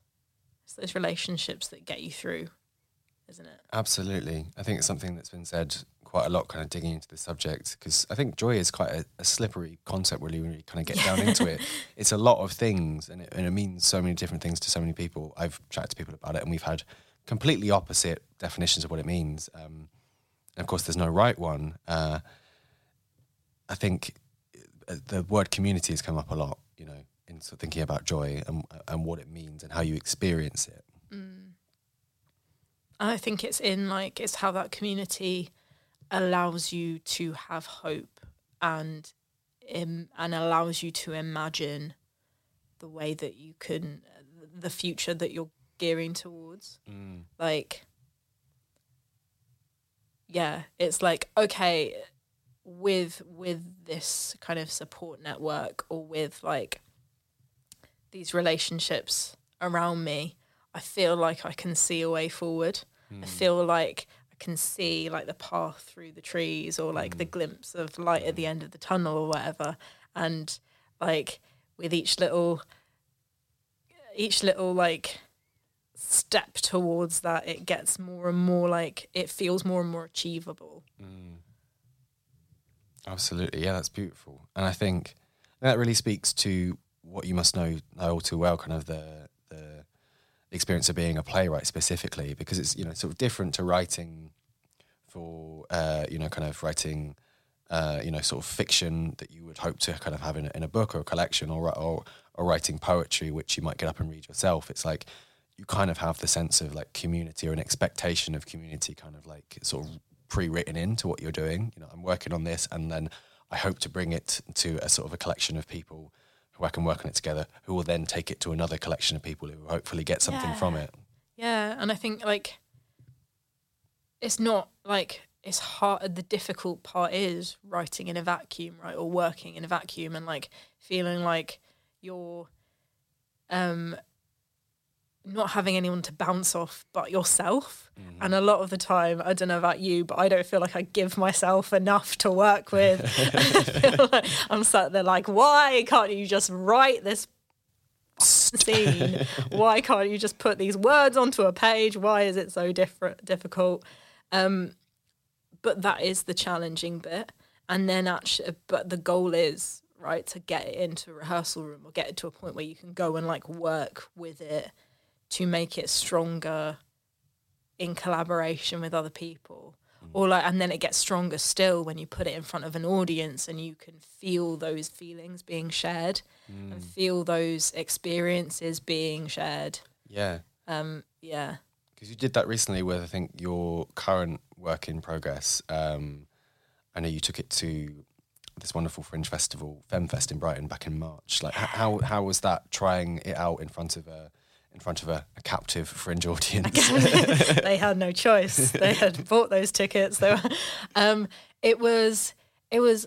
it's those relationships that get you through, isn't it? Absolutely. I think it's something that's been said quite a lot, kind of digging into the subject, because I think joy is quite a, a slippery concept, really, when you kind of get down into it. It's a lot of things, and it, and it means so many different things to so many people. I've chatted to people about it, and we've had completely opposite definitions of what it means. Um, and of course, there's no right one. Uh, I think uh, the word community has come up a lot, you know, in sort of thinking about joy and, and what it means and how you experience it. I think it's in like it's how that community allows you to have hope and and allows you to imagine the way that you can the future that you're gearing towards. Mm. Like yeah it's like okay with with this kind of support network or with like these relationships around me i feel like i can see a way forward. I mm. feel like can see like the path through the trees or like the mm. glimpse of light at the mm. end of the tunnel or whatever. And like with each little each little like step towards that it gets more and more like it feels more and more achievable. Mm. Absolutely, yeah, that's beautiful, and I think that really speaks to what you must know, know all too well, kind of the the experience of being a playwright specifically, because it's you know sort of different to writing for uh, you know kind of writing uh, you know sort of fiction that you would hope to kind of have in a, in a book or a collection, or, or or writing poetry which you might get up and read yourself. It's like you kind of have the sense of like community or an expectation of community, kind of like sort of pre-written into what you're doing. You know, I'm working on this, and then I hope to bring it to a sort of a collection of people who I can work on it together, who will then take it to another collection of people who will hopefully get something from it. Yeah, and I think like it's not like it's hard. The difficult part is writing in a vacuum, right, or working in a vacuum, and like feeling like you're um not having anyone to bounce off but yourself. And a lot of the time, I don't know about you, but I don't feel like I give myself enough to work with. I feel like I'm sat there like, why can't you just write this scene. Why can't you just put these words onto a page? Why is it so different, difficult? Um, but that is the challenging bit. And then actually, but the goal is right to get it into a rehearsal room or get it to a point where you can go and like work with it to make it stronger in collaboration with other people. Or like and then it gets stronger still when you put it in front of an audience and you can feel those feelings being shared and feel those experiences being shared. Yeah, um yeah. Because you did that recently with I think your current work in progress. Um, I know you took it to this wonderful fringe festival, FemFest in Brighton, back in March. Like, how how was that trying it out in front of a in front of a, a captive fringe audience? they had no choice. They had bought those tickets. They were, um, it was it was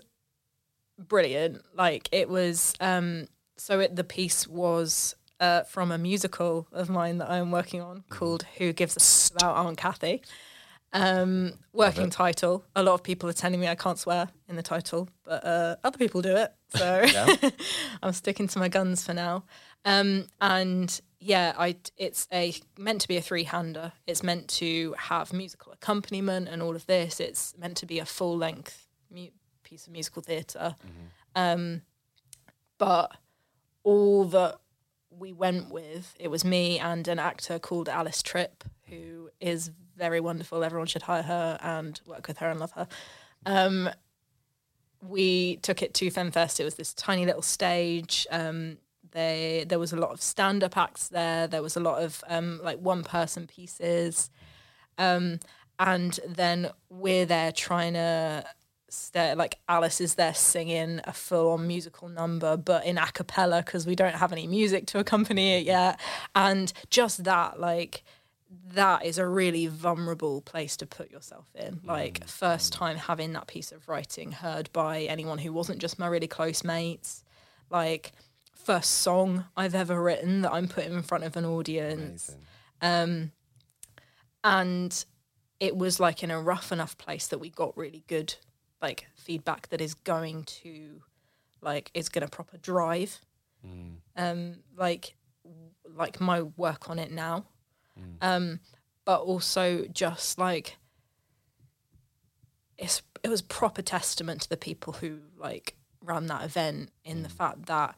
brilliant. Like it was. Um, so it, the piece was uh, from a musical of mine that I'm working on called "Who Gives a S About Aunt Kathy." Um, working title. A lot of people are telling me I can't swear in the title, but uh, other people do it. So I'm sticking to my guns for now. Um, and yeah, I it's a meant to be a three hander. It's meant to have musical accompaniment and all of this. It's meant to be a full length mu- piece of musical theatre. Um, but all that we went with, it was me and an actor called Alice Tripp, who is very wonderful. Everyone should hire her and work with her and love her. Um, we took it to FemFest. It was this tiny little stage. Um, they there was a lot of stand up acts there. There was a lot of um, like one person pieces, um, and then we're there trying to. Stay, like Alice is there singing a full on musical number, but in a cappella because we don't have any music to accompany it yet. And just that, like that is a really vulnerable place to put yourself in. Mm. Like first time having that piece of writing heard by anyone who wasn't just my really close mates. Like first song I've ever written that I'm putting in front of an audience. Amazing. and it was like in a rough enough place that we got really good like feedback that is going to like is going to proper drive. Um like like my work on it now. Um but also just like it's it was proper testament to the people who like ran that event in the fact that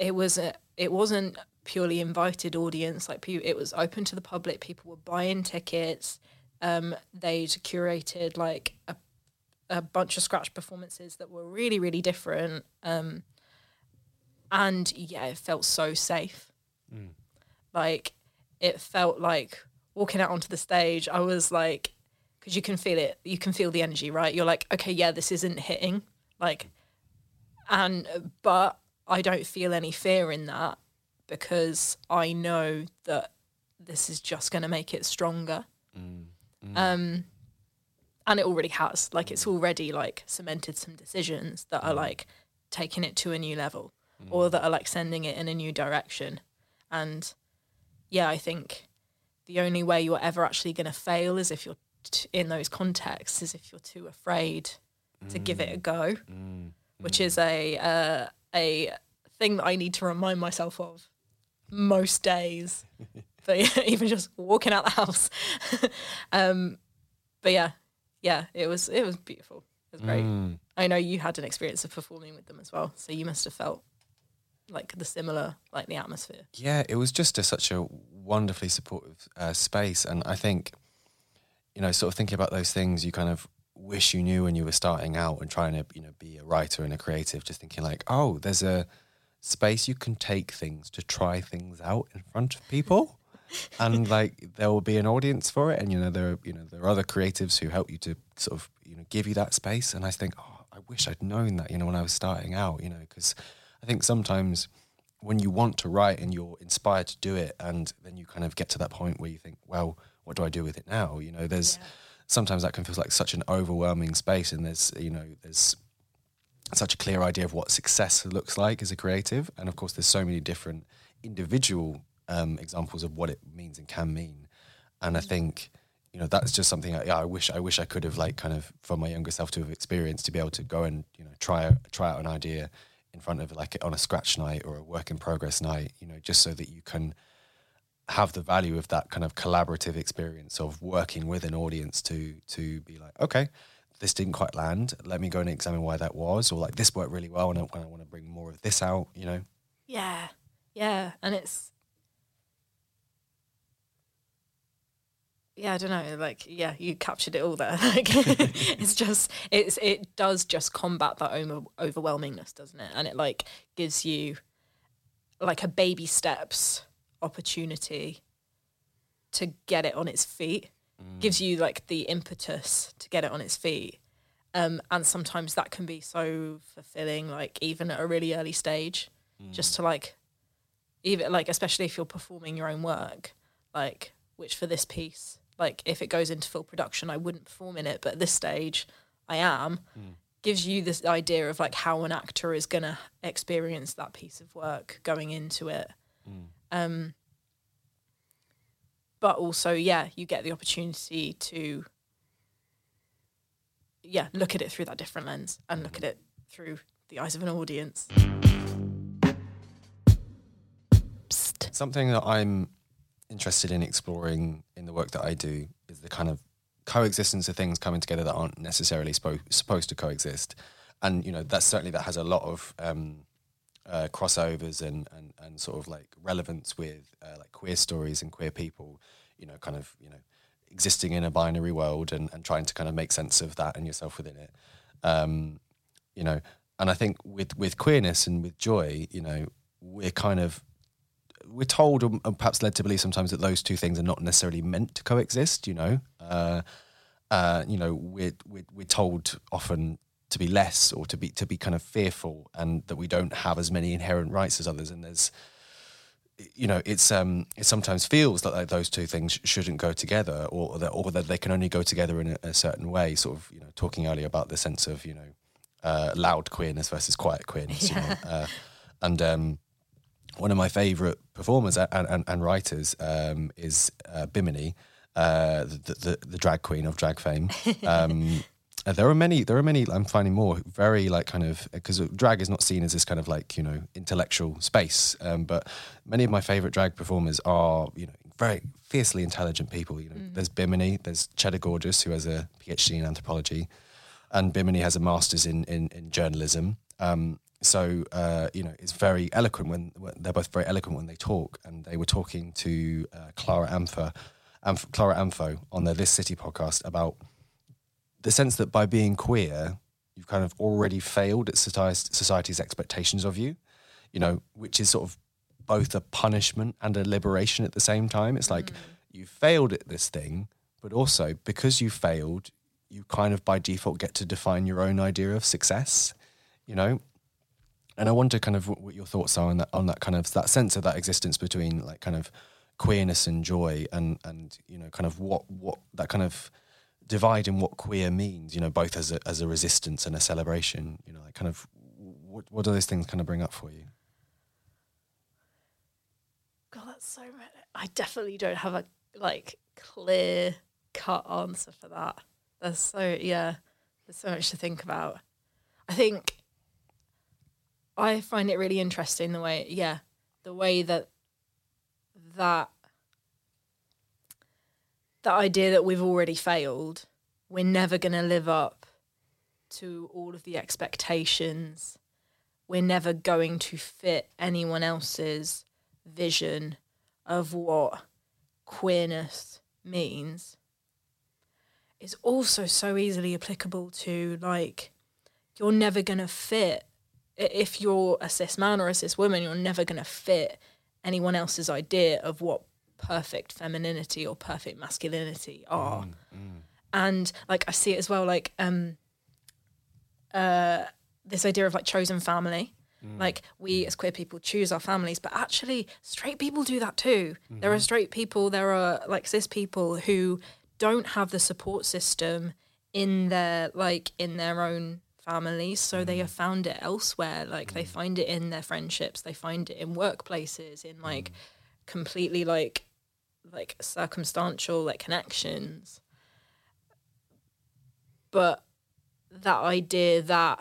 it was a, it wasn't purely invited audience like it was open to the public people were buying tickets um they'd curated like a, a bunch of scratch performances that were really really different um and yeah it felt so safe. Like it felt like walking out onto the stage i was like because you can feel it you can feel the energy right? You're like okay yeah this isn't hitting like and but i don't feel any fear in that because i know that this is just going to make it stronger. Mm. Mm. Um and it already has. Like it's mm. already like cemented some decisions that are like taking it to a new level or that are like sending it in a new direction. And yeah i think the only way you're ever actually going to fail is if you're t- in those contexts is if you're too afraid to give it a go which is a uh, a thing that i need to remind myself of most days but yeah, even just walking out the house. Um but yeah yeah it was it was beautiful. It was great. I know you had an experience of performing with them as well so you must have felt like the similar like the atmosphere. Yeah, it was just a, such a wonderfully supportive uh, space, and I think, you know, sort of thinking about those things you kind of wish you knew when you were starting out and trying to, you know, be a writer and a creative. Just thinking like, oh, there's a space you can take things to try things out in front of people, and like there will be an audience for it, and you know there, are, you know, there are other creatives who help you to sort of, you know, give you that space. And I think, oh, I wish I'd known that, you know, when I was starting out, you know, because I think sometimes when you want to write and you're inspired to do it, and then you kind of get to that point where you think, well, what do I do with it now? You know, there's sometimes that can feel like such an overwhelming space, and there's you know there's such a clear idea of what success looks like as a creative, and of course there's so many different individual um, examples of what it means and can mean, and I think you know that's just something I, I wish I wish I could have like kind of for my younger self to have experienced to be able to go and you know try try out an idea in front of like on a scratch night or a work in progress night, you know, just so that you can have the value of that kind of collaborative experience of working with an audience to to be like, okay, this didn't quite land. Let me go and examine why that was, or like this worked really well, and I, I want to bring more of this out. You know, Yeah, yeah, and it's yeah, I don't know, like yeah, you captured it all there. Like it's just it's it does just combat that over, overwhelmingness, doesn't it? And it like gives you like a baby steps opportunity to get it on its feet. Mm. Gives you like the impetus to get it on its feet. Um, and sometimes that can be so fulfilling, like even at a really early stage, mm. just to like even like especially if you're performing your own work like which for this piece like if it goes into full production i wouldn't perform in it but at this stage i am. Mm. Gives you this idea of like how an actor is going to experience that piece of work going into it um but also yeah you get the opportunity to yeah look at it through that different lens and look at it through the eyes of an audience Psst. something that I'm interested in exploring in the work that I do is the kind of coexistence of things coming together that aren't necessarily spo- supposed to coexist, and you know that's certainly that has a lot of um, uh, crossovers and, and and sort of like relevance with uh, like queer stories and queer people, you know, kind of you know existing in a binary world and, and trying to kind of make sense of that and yourself within it. Um, you know, and I think with with queerness and with joy, you know, we're kind of we're told and perhaps led to believe sometimes that those two things are not necessarily meant to coexist. You know, uh, uh, you know, we're, we're we're told often to be less or to be to be kind of fearful, and that we don't have as many inherent rights as others. And there's you know, it's um, it sometimes feels that like those two things shouldn't go together, or that or that they can only go together in a, a certain way. Sort of, you know, talking earlier about the sense of you know, uh, loud queerness versus quiet queerness. Yeah. You know? uh, and um, one of my favourite performers and, and, and writers um, is uh, Bimini, uh, the, the the drag queen of drag fame. Um, uh, there are many. There are many. I'm finding more very like kind of because drag is not seen as this kind of like you know intellectual space. Um, but many of my favorite drag performers are you know very fiercely intelligent people. You know, there's Bimini, there's Cheddar Gorgeous who has a PhD in anthropology, and Bimini has a master's in in, in journalism. Um, so uh, you know, it's very eloquent when, when they're both very eloquent when they talk. And they were talking to uh, Clara Amfo, Amph- Clara Amfo on the This City podcast about the sense that by being queer, you've kind of already failed at society's, society's expectations of you, you know, which is sort of both a punishment and a liberation at the same time. It's like mm. you failed at this thing, but also because you failed, you kind of by default get to define your own idea of success, you know. And I wonder kind of what, what your thoughts are on that on that kind of that sense of that existence between like kind of queerness and joy and and you know kind of what what that kind of divide in what queer means, you know, both as a as a resistance and a celebration, you know, like kind of what what do those things kind of bring up for you? God, that's so many. I definitely don't have a like clear cut answer for that. There's so yeah, there's so much to think about. I think I find it really interesting the way yeah, the way that that the idea that we've already failed, we're never going to live up to all of the expectations. We're never going to fit anyone else's vision of what queerness means is also so easily applicable to like you're never going to fit if you're a cis man or a cis woman you're never going to fit anyone else's idea of what perfect femininity or perfect masculinity mm, are. Mm. and like i see it as well like um uh this idea of like chosen family. Mm, like we as queer people choose our families but actually straight people do that too. There are mm-hmm. straight people there are like cis people who don't have the support system in their like in their own families so they have found it elsewhere. Like they find it in their friendships they find it in workplaces in like completely like like circumstantial like connections. But that idea that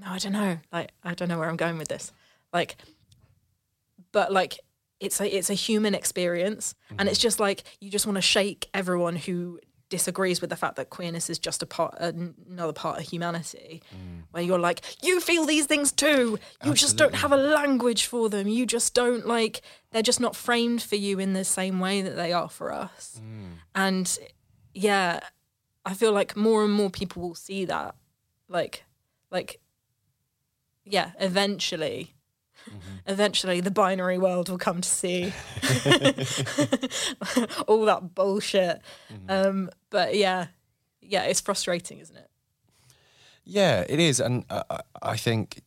no i don't know. Like i don't know where i'm going with this. Like but like it's a it's a human experience. And mm-hmm. it's just like you just want to shake everyone who disagrees with the fact that queerness is just a part uh, another part of humanity. Mm. Where you're like you feel these things too. You just don't have a language for them. You just don't like they're just not framed for you in the same way that they are for us. Mm. And yeah i feel like more and more people will see that. Like like yeah eventually eventually the binary world will come to see. All that bullshit. Um but yeah yeah it's frustrating isn't it? Yeah, it is, and I- I think,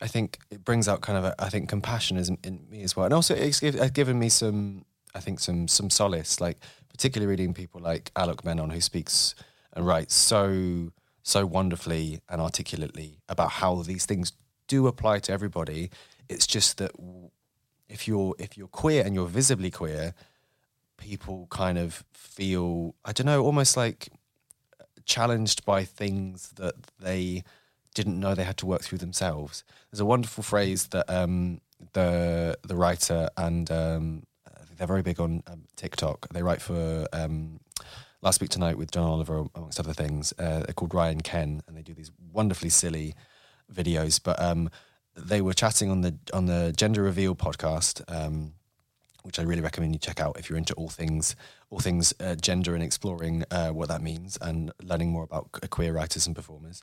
I think it brings out kind of a, I think compassion is in, me as well, and also it's give, uh, given me some, I think some some solace, like particularly reading people like Alok Menon who speaks and writes so so wonderfully and articulately about how these things do apply to everybody. It's just that if you're if you're queer and you're visibly queer, people kind of feel I don't know, almost like challenged by things that they didn't know they had to work through themselves. There's a wonderful phrase that um, the the writer and um, they're very big on um, TikTok. They write for um, Last Week Tonight with John Oliver, amongst other things. Uh, they're called Ryan Ken, and they do these wonderfully silly videos. But um, they were chatting on the on the Gender Reveal podcast. Um, which I really recommend you check out if you're into all things, all things uh, gender and exploring uh, what that means and learning more about queer writers and performers.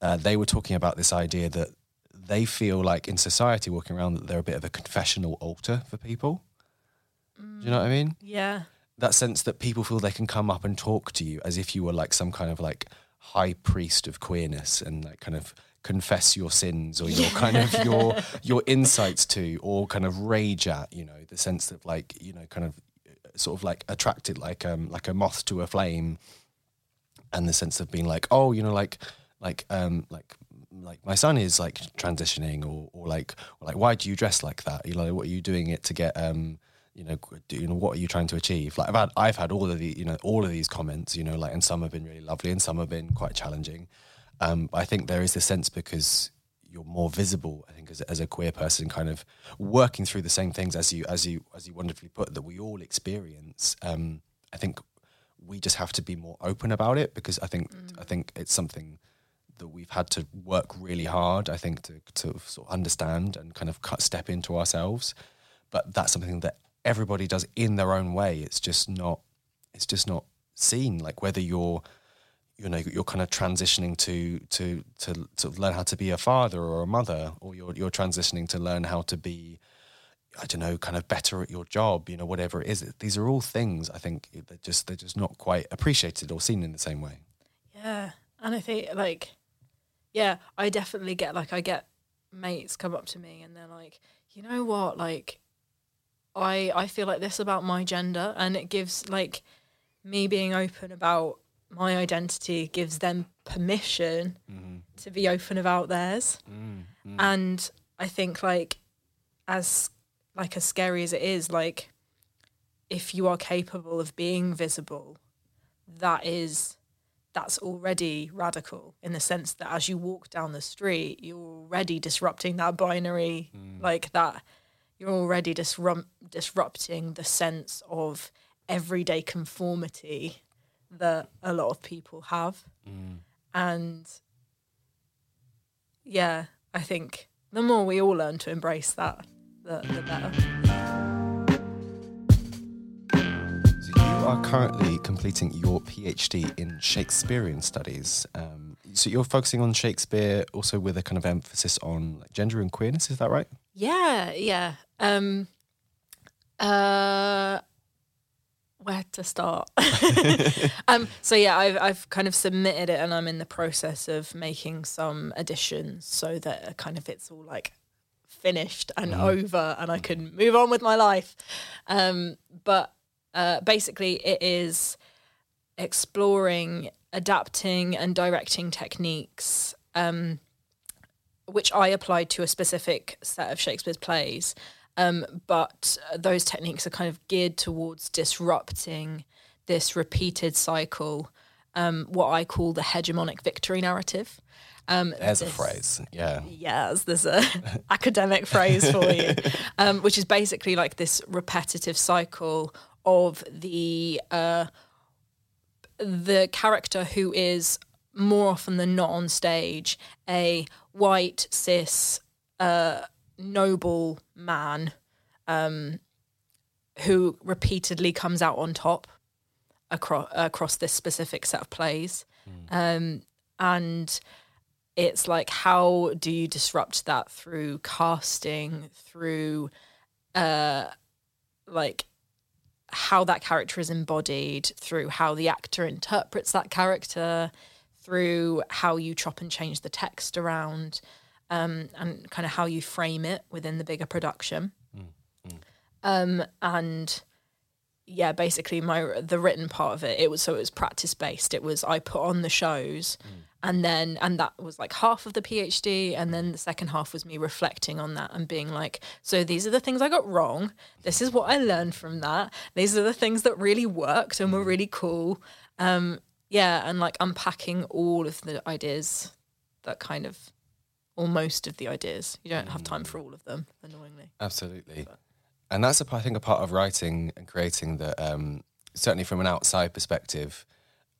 Uh, they were talking about this idea that they feel like in society, walking around, that they're a bit of a confessional altar for people. Do you know what I mean? yeah That sense that people feel they can come up and talk to you as if you were like some kind of like high priest of queerness and like kind of confess your sins or your kind of your your insights to or kind of rage at you know the sense of like you know kind of sort of like attracted like um like a moth to a flame. And the sense of being like oh you know like like um like like my son is like transitioning or or like or like why do you dress like that? You know what are you doing it to get um you know do, you know what are you trying to achieve? Like I've had I've had all of the you know all of these comments you know like and some have been really lovely and some have been quite challenging um I think there is a sense because you're more visible i think as, as a queer person kind of working through the same things as you as you as you wonderfully put that we all experience. Um i think we just have to be more open about it because i think mm. i think it's something that we've had to work really hard i think to to sort of understand and kind of cut step into ourselves. But that's something that everybody does in their own way. It's just not it's just not seen. Like whether you're you know you're kind of transitioning to to to to learn how to be a father or a mother or you're you're transitioning to learn how to be I don't know kind of better at your job you know whatever it is. These are all things I think they're just they're just not quite appreciated or seen in the same way. Yeah and I think like yeah I definitely get like I get mates come up to me and they're like you know what? Like I I feel like this about my gender and it gives like me being open about my identity gives them permission mm-hmm. to be open about theirs. Mm-hmm. And I think like as like as scary as it is, like if you are capable of being visible, that is that's already radical in the sense that as you walk down the street, you're already disrupting that binary, mm. like that. You're already disrupt, disrupting the sense of everyday conformity that a lot of people have. Mm. And yeah, I think the more we all learn to embrace that, the, the better. So you are currently completing your PhD in Shakespearean studies. Um, so you're focusing on Shakespeare, also with a kind of emphasis on like, gender and queerness. Is that right? Yeah, yeah. Um, uh, where to start. um, so yeah, I've I've kind of submitted it, and I'm in the process of making some additions so that kind of it's all like finished and mm. over, and I can move on with my life. Um, but uh, basically, it is exploring, adapting, and directing techniques. Um, which I applied to a specific set of Shakespeare's plays, um, but those techniques are kind of geared towards disrupting this repeated cycle, um, what I call the hegemonic victory narrative. Um, There's this, a phrase, yeah. Yes, there's a academic phrase for you, um, which is basically like this repetitive cycle of the uh, the character who is more often than not on stage a white cis uh, noble man um, who repeatedly comes out on top across across this specific set of plays, mm. um, and it's like how do you disrupt that through casting, through uh, like how that character is embodied, through how the actor interprets that character, through how you chop and change the text around um, and kind of how you frame it within the bigger production. Mm, mm. Um, and yeah, basically my the written part of it, it was so it was practice based. It was I put on the shows, mm. and then and that was like half of the PhD, and then the second half was me reflecting on that and being like, so these are the things I got wrong. This is what I learned from that. These are the things that really worked and were mm. really cool. Um, yeah, and like unpacking all of the ideas that kind of or most of the ideas. You don't have time for all of them, annoyingly. Absolutely. But. And that's, a, I think, a part of writing and creating that, um, certainly from an outside perspective,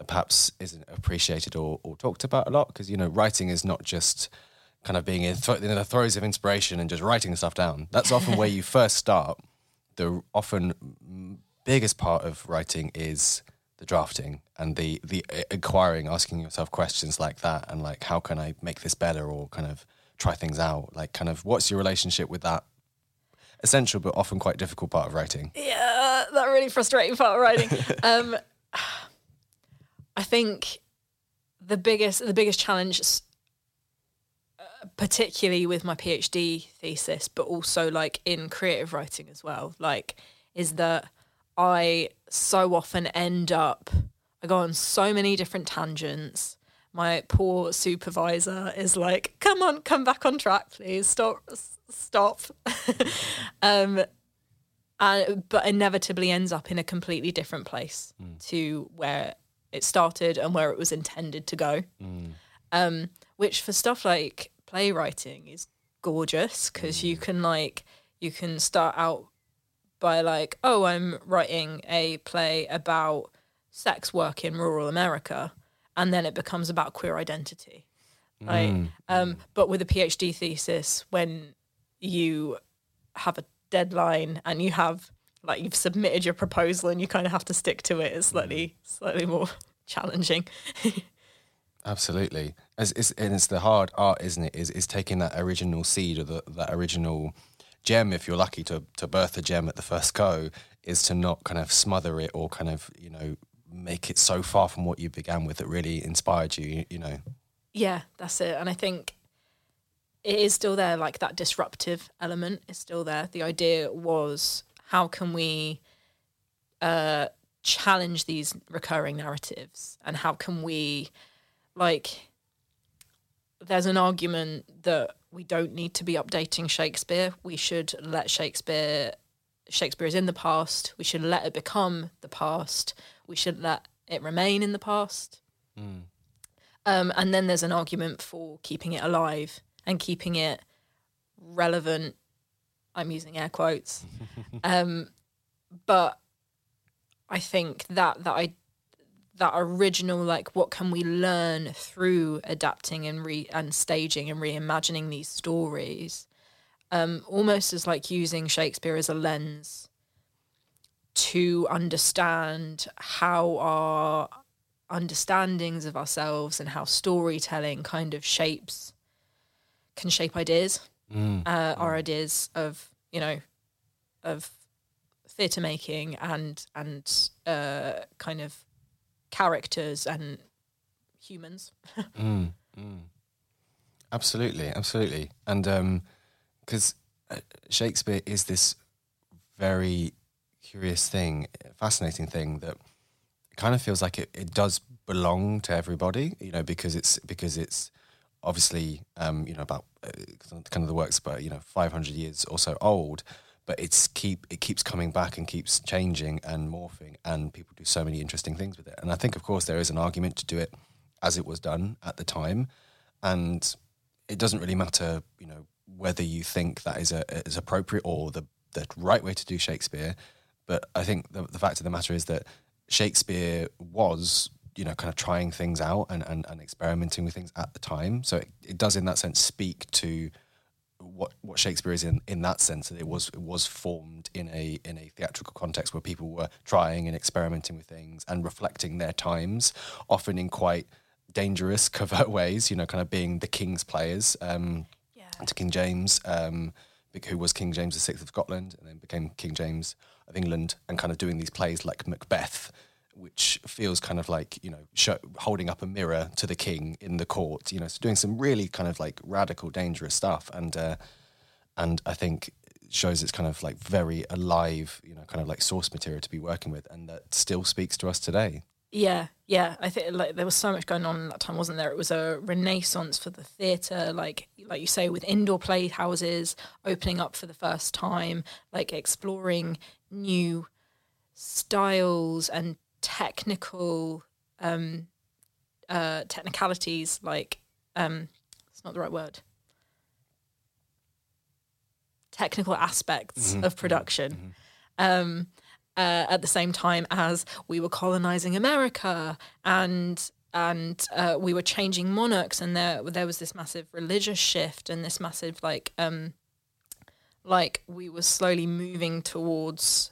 perhaps isn't appreciated or, or talked about a lot. Because, you know, writing is not just kind of being in, th- in the throes of inspiration and just writing stuff down. That's often where you first start. The often biggest part of writing is the drafting and the the inquiring, asking yourself questions like that, and like how can I make this better, or kind of try things out. Like, kind of, what's your relationship with that essential but often quite difficult part of writing? Yeah, that really frustrating part of writing. um, I think the biggest the biggest challenge particularly with my PhD thesis, but also like in creative writing as well, like is that I so often end up, I go on so many different tangents. My poor supervisor is like, come on, come back on track, please. Stop, stop. um, and, but inevitably ends up in a completely different place to where it started and where it was intended to go. Um, which for stuff like playwriting is gorgeous because you can like you can start out by like oh i'm writing a play about sex work in rural america and then it becomes about queer identity. Right um, but with a phd thesis when you have a deadline and you have like you've submitted your proposal and you kind of have to stick to it it's slightly slightly more challenging. Absolutely, As it's, and it's the hard art, isn't it? Is is taking that original seed or the, that original gem, if you're lucky to to birth a gem at the first go, is to not kind of smother it or kind of you know make it so far from what you began with that really inspired you. You, you know, Yeah, that's it. And I think it is still there, like that disruptive element is still there. The idea was how can we uh, challenge these recurring narratives and how can we, like, there's an argument that we don't need to be updating Shakespeare. We should let Shakespeare, Shakespeare is in the past. We should let it become the past. We should let it remain in the past. Um, and then there's an argument for keeping it alive and keeping it relevant. I'm using air quotes. um, but I think that that I that original like what can we learn through adapting and re and staging and reimagining these stories um, almost as like using Shakespeare as a lens to understand how our understandings of ourselves and how storytelling kind of shapes can shape ideas uh, our ideas of you know of theatre making and and uh, kind of characters and humans. Absolutely, absolutely, and because uh, Shakespeare is this very curious thing, fascinating thing that kind of feels like it, it does belong to everybody, you know, because it's because it's obviously um, you know about uh, kind of the works, but you know, five hundred years or so old. But it's keep it keeps coming back and keeps changing and morphing, and people do so many interesting things with it. And I think, of course, there is an argument to do it as it was done at the time, and it doesn't really matter, you know, whether you think that is a, is appropriate or the the right way to do Shakespeare. But I think the, the fact of the matter is that Shakespeare was, you know, kind of trying things out and, and, and experimenting with things at the time. So it, it does, in that sense, speak to what what Shakespeare is in in that sense that it was it was formed in a in a theatrical context where people were trying and experimenting with things and reflecting their times, often in quite dangerous covert ways. You know, kind of being the king's players. Um, Yeah. to King James, um, who was King James VI of Scotland and then became King James of England, and kind of doing these plays like Macbeth, which feels kind of like you know show, holding up a mirror to the king in the court. You know, so doing some really kind of like radical, dangerous stuff, and uh, and I think shows it's kind of like very alive, you know, kind of like source material to be working with, and that still speaks to us today. Yeah, yeah. I think like there was so much going on in that time, wasn't there? It was a renaissance for the theatre, like like you say, with indoor playhouses opening up for the first time, like exploring new styles and technical um, uh, technicalities. Like um, it's not the right word. Technical aspects of production. Um, uh, at the same time as we were colonizing America and and uh, we were changing monarchs and there there was this massive religious shift and this massive like um like we were slowly moving towards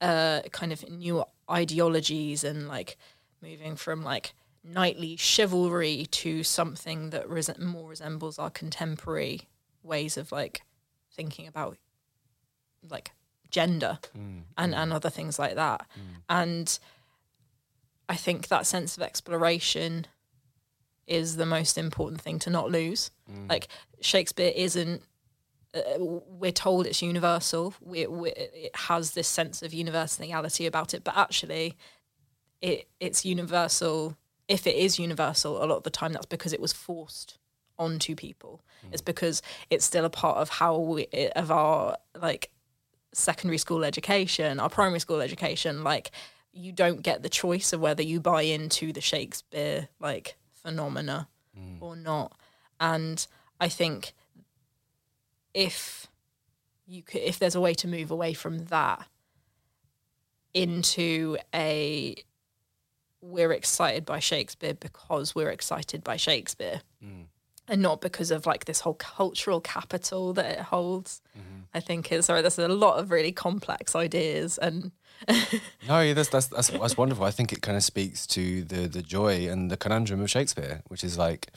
uh kind of new ideologies and like moving from like knightly chivalry to something that res- more resembles our contemporary ways of like thinking about like gender mm, and, mm. and other things like that. Mm. And I think that sense of exploration is the most important thing to not lose. Like Shakespeare isn't. Uh, we're told it's universal. We, we, it has this sense of universality about it, but actually, it it's universal. If it is universal, a lot of the time that's because it was forced onto people. It's because it's still a part of how we of our like secondary school education, our primary school education. Like you don't get the choice of whether you buy into the Shakespeare like phenomena or not. And I think if you could, if there's a way to move away from that into a we're excited by Shakespeare because we're excited by Shakespeare mm. and not because of like this whole cultural capital that it holds. Mm-hmm. I think is sorry, there's a lot of really complex ideas and No, yeah, that's, that's that's that's wonderful. I think it kind of speaks to the the joy and the conundrum of Shakespeare, which is like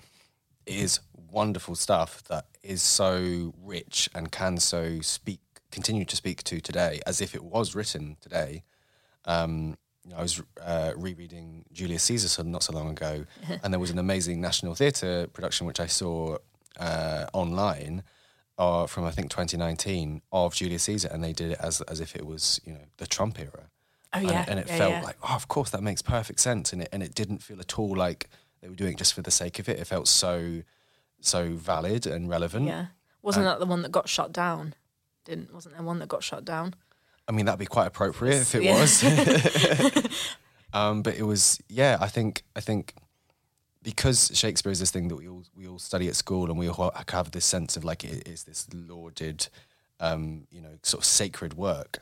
it is wonderful stuff that is so rich and can so speak continue to speak to today as if it was written today. Um, I was uh, rereading Julius Caesar not so long ago, and there was an amazing National Theatre production which I saw uh, online uh, from I think 2019 of Julius Caesar, and they did it as as if it was you know the Trump era. Oh And yeah, and it yeah, felt yeah. like oh, of course that makes perfect sense, and it and it didn't feel at all like they were doing it just for the sake of it. It felt so so valid and relevant. yeah. Wasn't that the one that got shut down? Didn't wasn't there one that got shut down? I mean, that'd be quite appropriate if it Yeah. was. um, but it was, yeah. I think, I think, because Shakespeare is this thing that we all we all study at school, and we all have this sense of like it is this lauded, um, you know, sort of sacred work.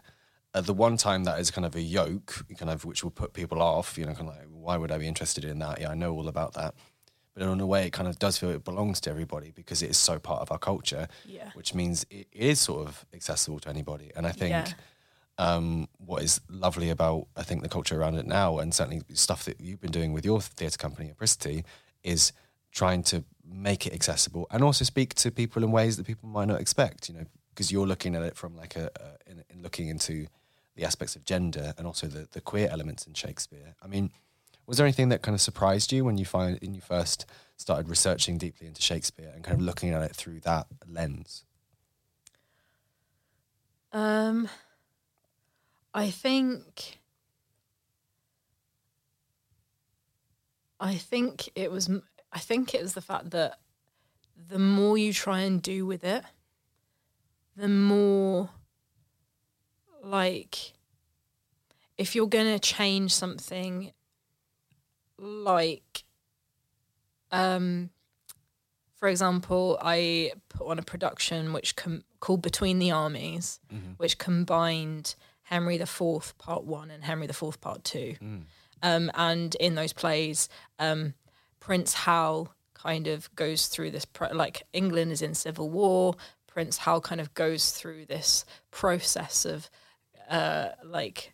Uh, the one time that is kind of a yoke, kind of which will put people off, you know, kind of like, why would I be interested in that? Yeah, I know all about that. But in a way, it kind of does feel it belongs to everybody because it is so part of our culture, Yeah. which means it is sort of accessible to anybody. And I think Yeah. um, what is lovely about I think the culture around it now, and certainly stuff that you've been doing with your theatre company, Apricity, is trying to make it accessible and also speak to people in ways that people might not expect. You know, because you're looking at it from like a, a in, in looking into the aspects of gender and also the, the queer elements in Shakespeare. I mean, was there anything that kind of surprised you when you find when you first started researching deeply into Shakespeare and kind of looking at it through that lens? Um, I think. I think it was. I think it was the fact that the more you try and do with it, the more like if you're gonna change something like um for example i put on a production which com- called between the armies which combined henry the fourth part one and henry the fourth part two. Um, and in those plays um, prince hal kind of goes through this pro- like england is in civil war. Prince hal kind of goes through this process of uh, like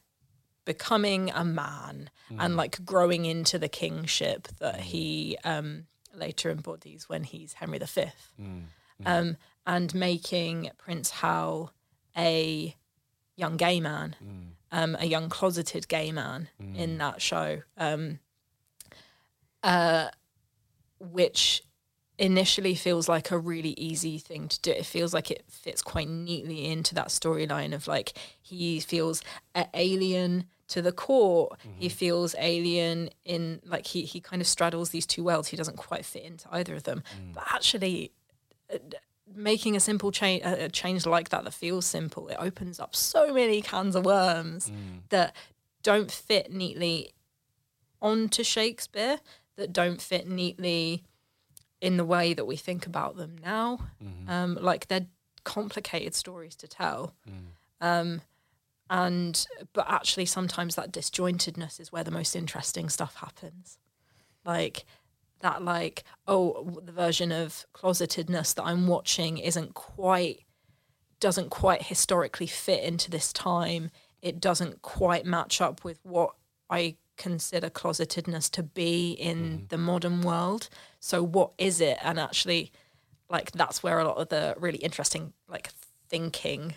becoming a man and like growing into the kingship that he um, later embodies when he's Henry V, um, and making Prince Hal a young gay man, um, a young closeted gay man in that show, um, uh, which initially feels like a really easy thing to do. It feels like it fits quite neatly into that storyline of like he feels alien to the court. He feels alien in like he he kind of straddles these two worlds. He doesn't quite fit into either of them. But actually uh, making a simple change a a change like that that feels simple, it opens up so many cans of worms that don't fit neatly onto Shakespeare that don't fit neatly in the way that we think about them now. Um, like they're complicated stories to tell. Um, and but actually sometimes that disjointedness is where the most interesting stuff happens. Like that like, oh, the version of closetedness that I'm watching isn't quite doesn't quite historically fit into this time. It doesn't quite match up with what I consider closetedness to be in mm-hmm. the modern world. So what is it? And actually like that's where a lot of the really interesting like thinking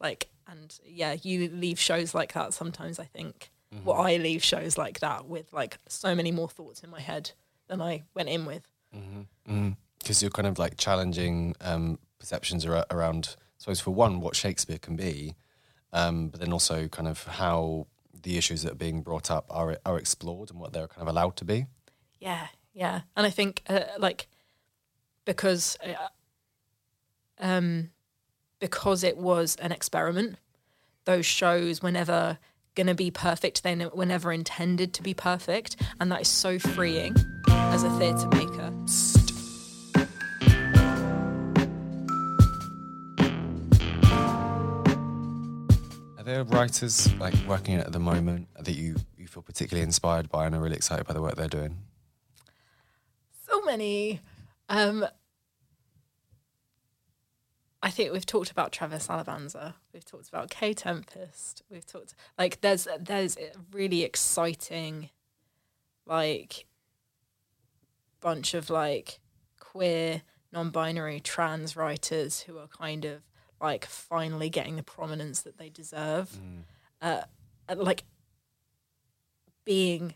like and yeah, you leave shows like that sometimes I think. Well, I leave shows like that with like so many more thoughts in my head than I went in with. Because you're kind of like challenging um, perceptions ar- around, I suppose, for one, what Shakespeare can be, um, but then also kind of how the issues that are being brought up are are explored and what they're kind of allowed to be. Yeah, yeah, and I think uh, like because uh, um because it was an experiment, those shows were never going to be perfect. They were never intended to be perfect, and that is so freeing as a theatre maker. Are there writers like working at the moment that you, you feel particularly inspired by and are really excited by the work they're doing? So many. Um, I think we've talked about Travis Alabanza. We've talked about Kae Tempest. We've talked like there's there's a really exciting, like, bunch of like queer, non-binary, trans writers who are kind of like finally getting the prominence that they deserve. Mm. Uh, and, like being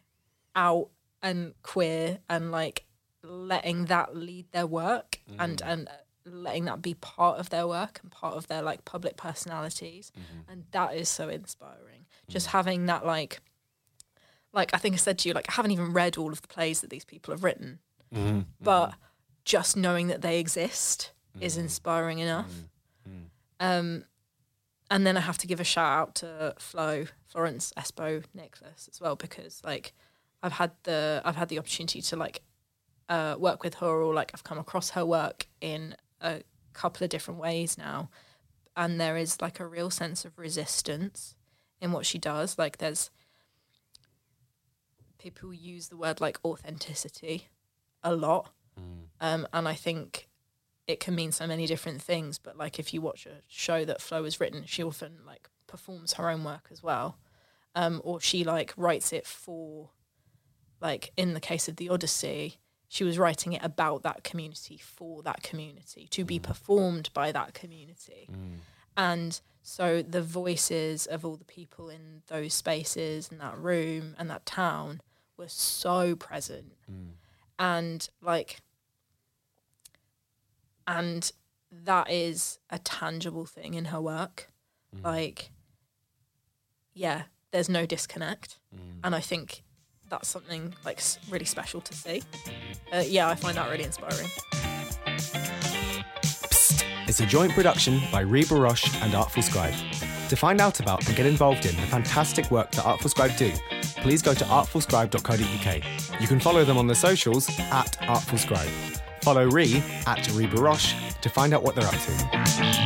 out and queer and like letting that lead their work and mm. and uh, letting that be part of their work and part of their like public personalities. Mm-hmm. And that is so inspiring. Just mm. having that like like i think i said to you like i haven't even read all of the plays that these people have written. Mm-hmm. Mm-hmm. But just knowing that they exist is inspiring enough. Mm. Um and then I have to give a shout out to Flo, Florence Espo Nicholas as well because like I've had the I've had the opportunity to like uh, work with her or like I've come across her work in a couple of different ways now, and there is like a real sense of resistance in what she does. Like there's people use the word like authenticity a lot, um, and I think it can mean so many different things. But like if you watch a show that Flo has written, she often like performs her own work as well, um, or she like writes it for, like in the case of the Odyssey, she was writing it about that community for that community to be mm. performed by that community, mm. and so the voices of all the people in those spaces and that room and that town were so present, mm. and like and that is a tangible thing in her work. Like yeah there's no disconnect. And i think that's something like really special to see uh, yeah i find that really inspiring It's a joint production by Ri Baroche and Artful Scribe. To find out about and get involved in the fantastic work that Artful Scribe do, please go to artfulscribe.co.uk. You can follow them on the socials at Artful Scribe. Follow Ri at Ri Baroche to find out what they're up to.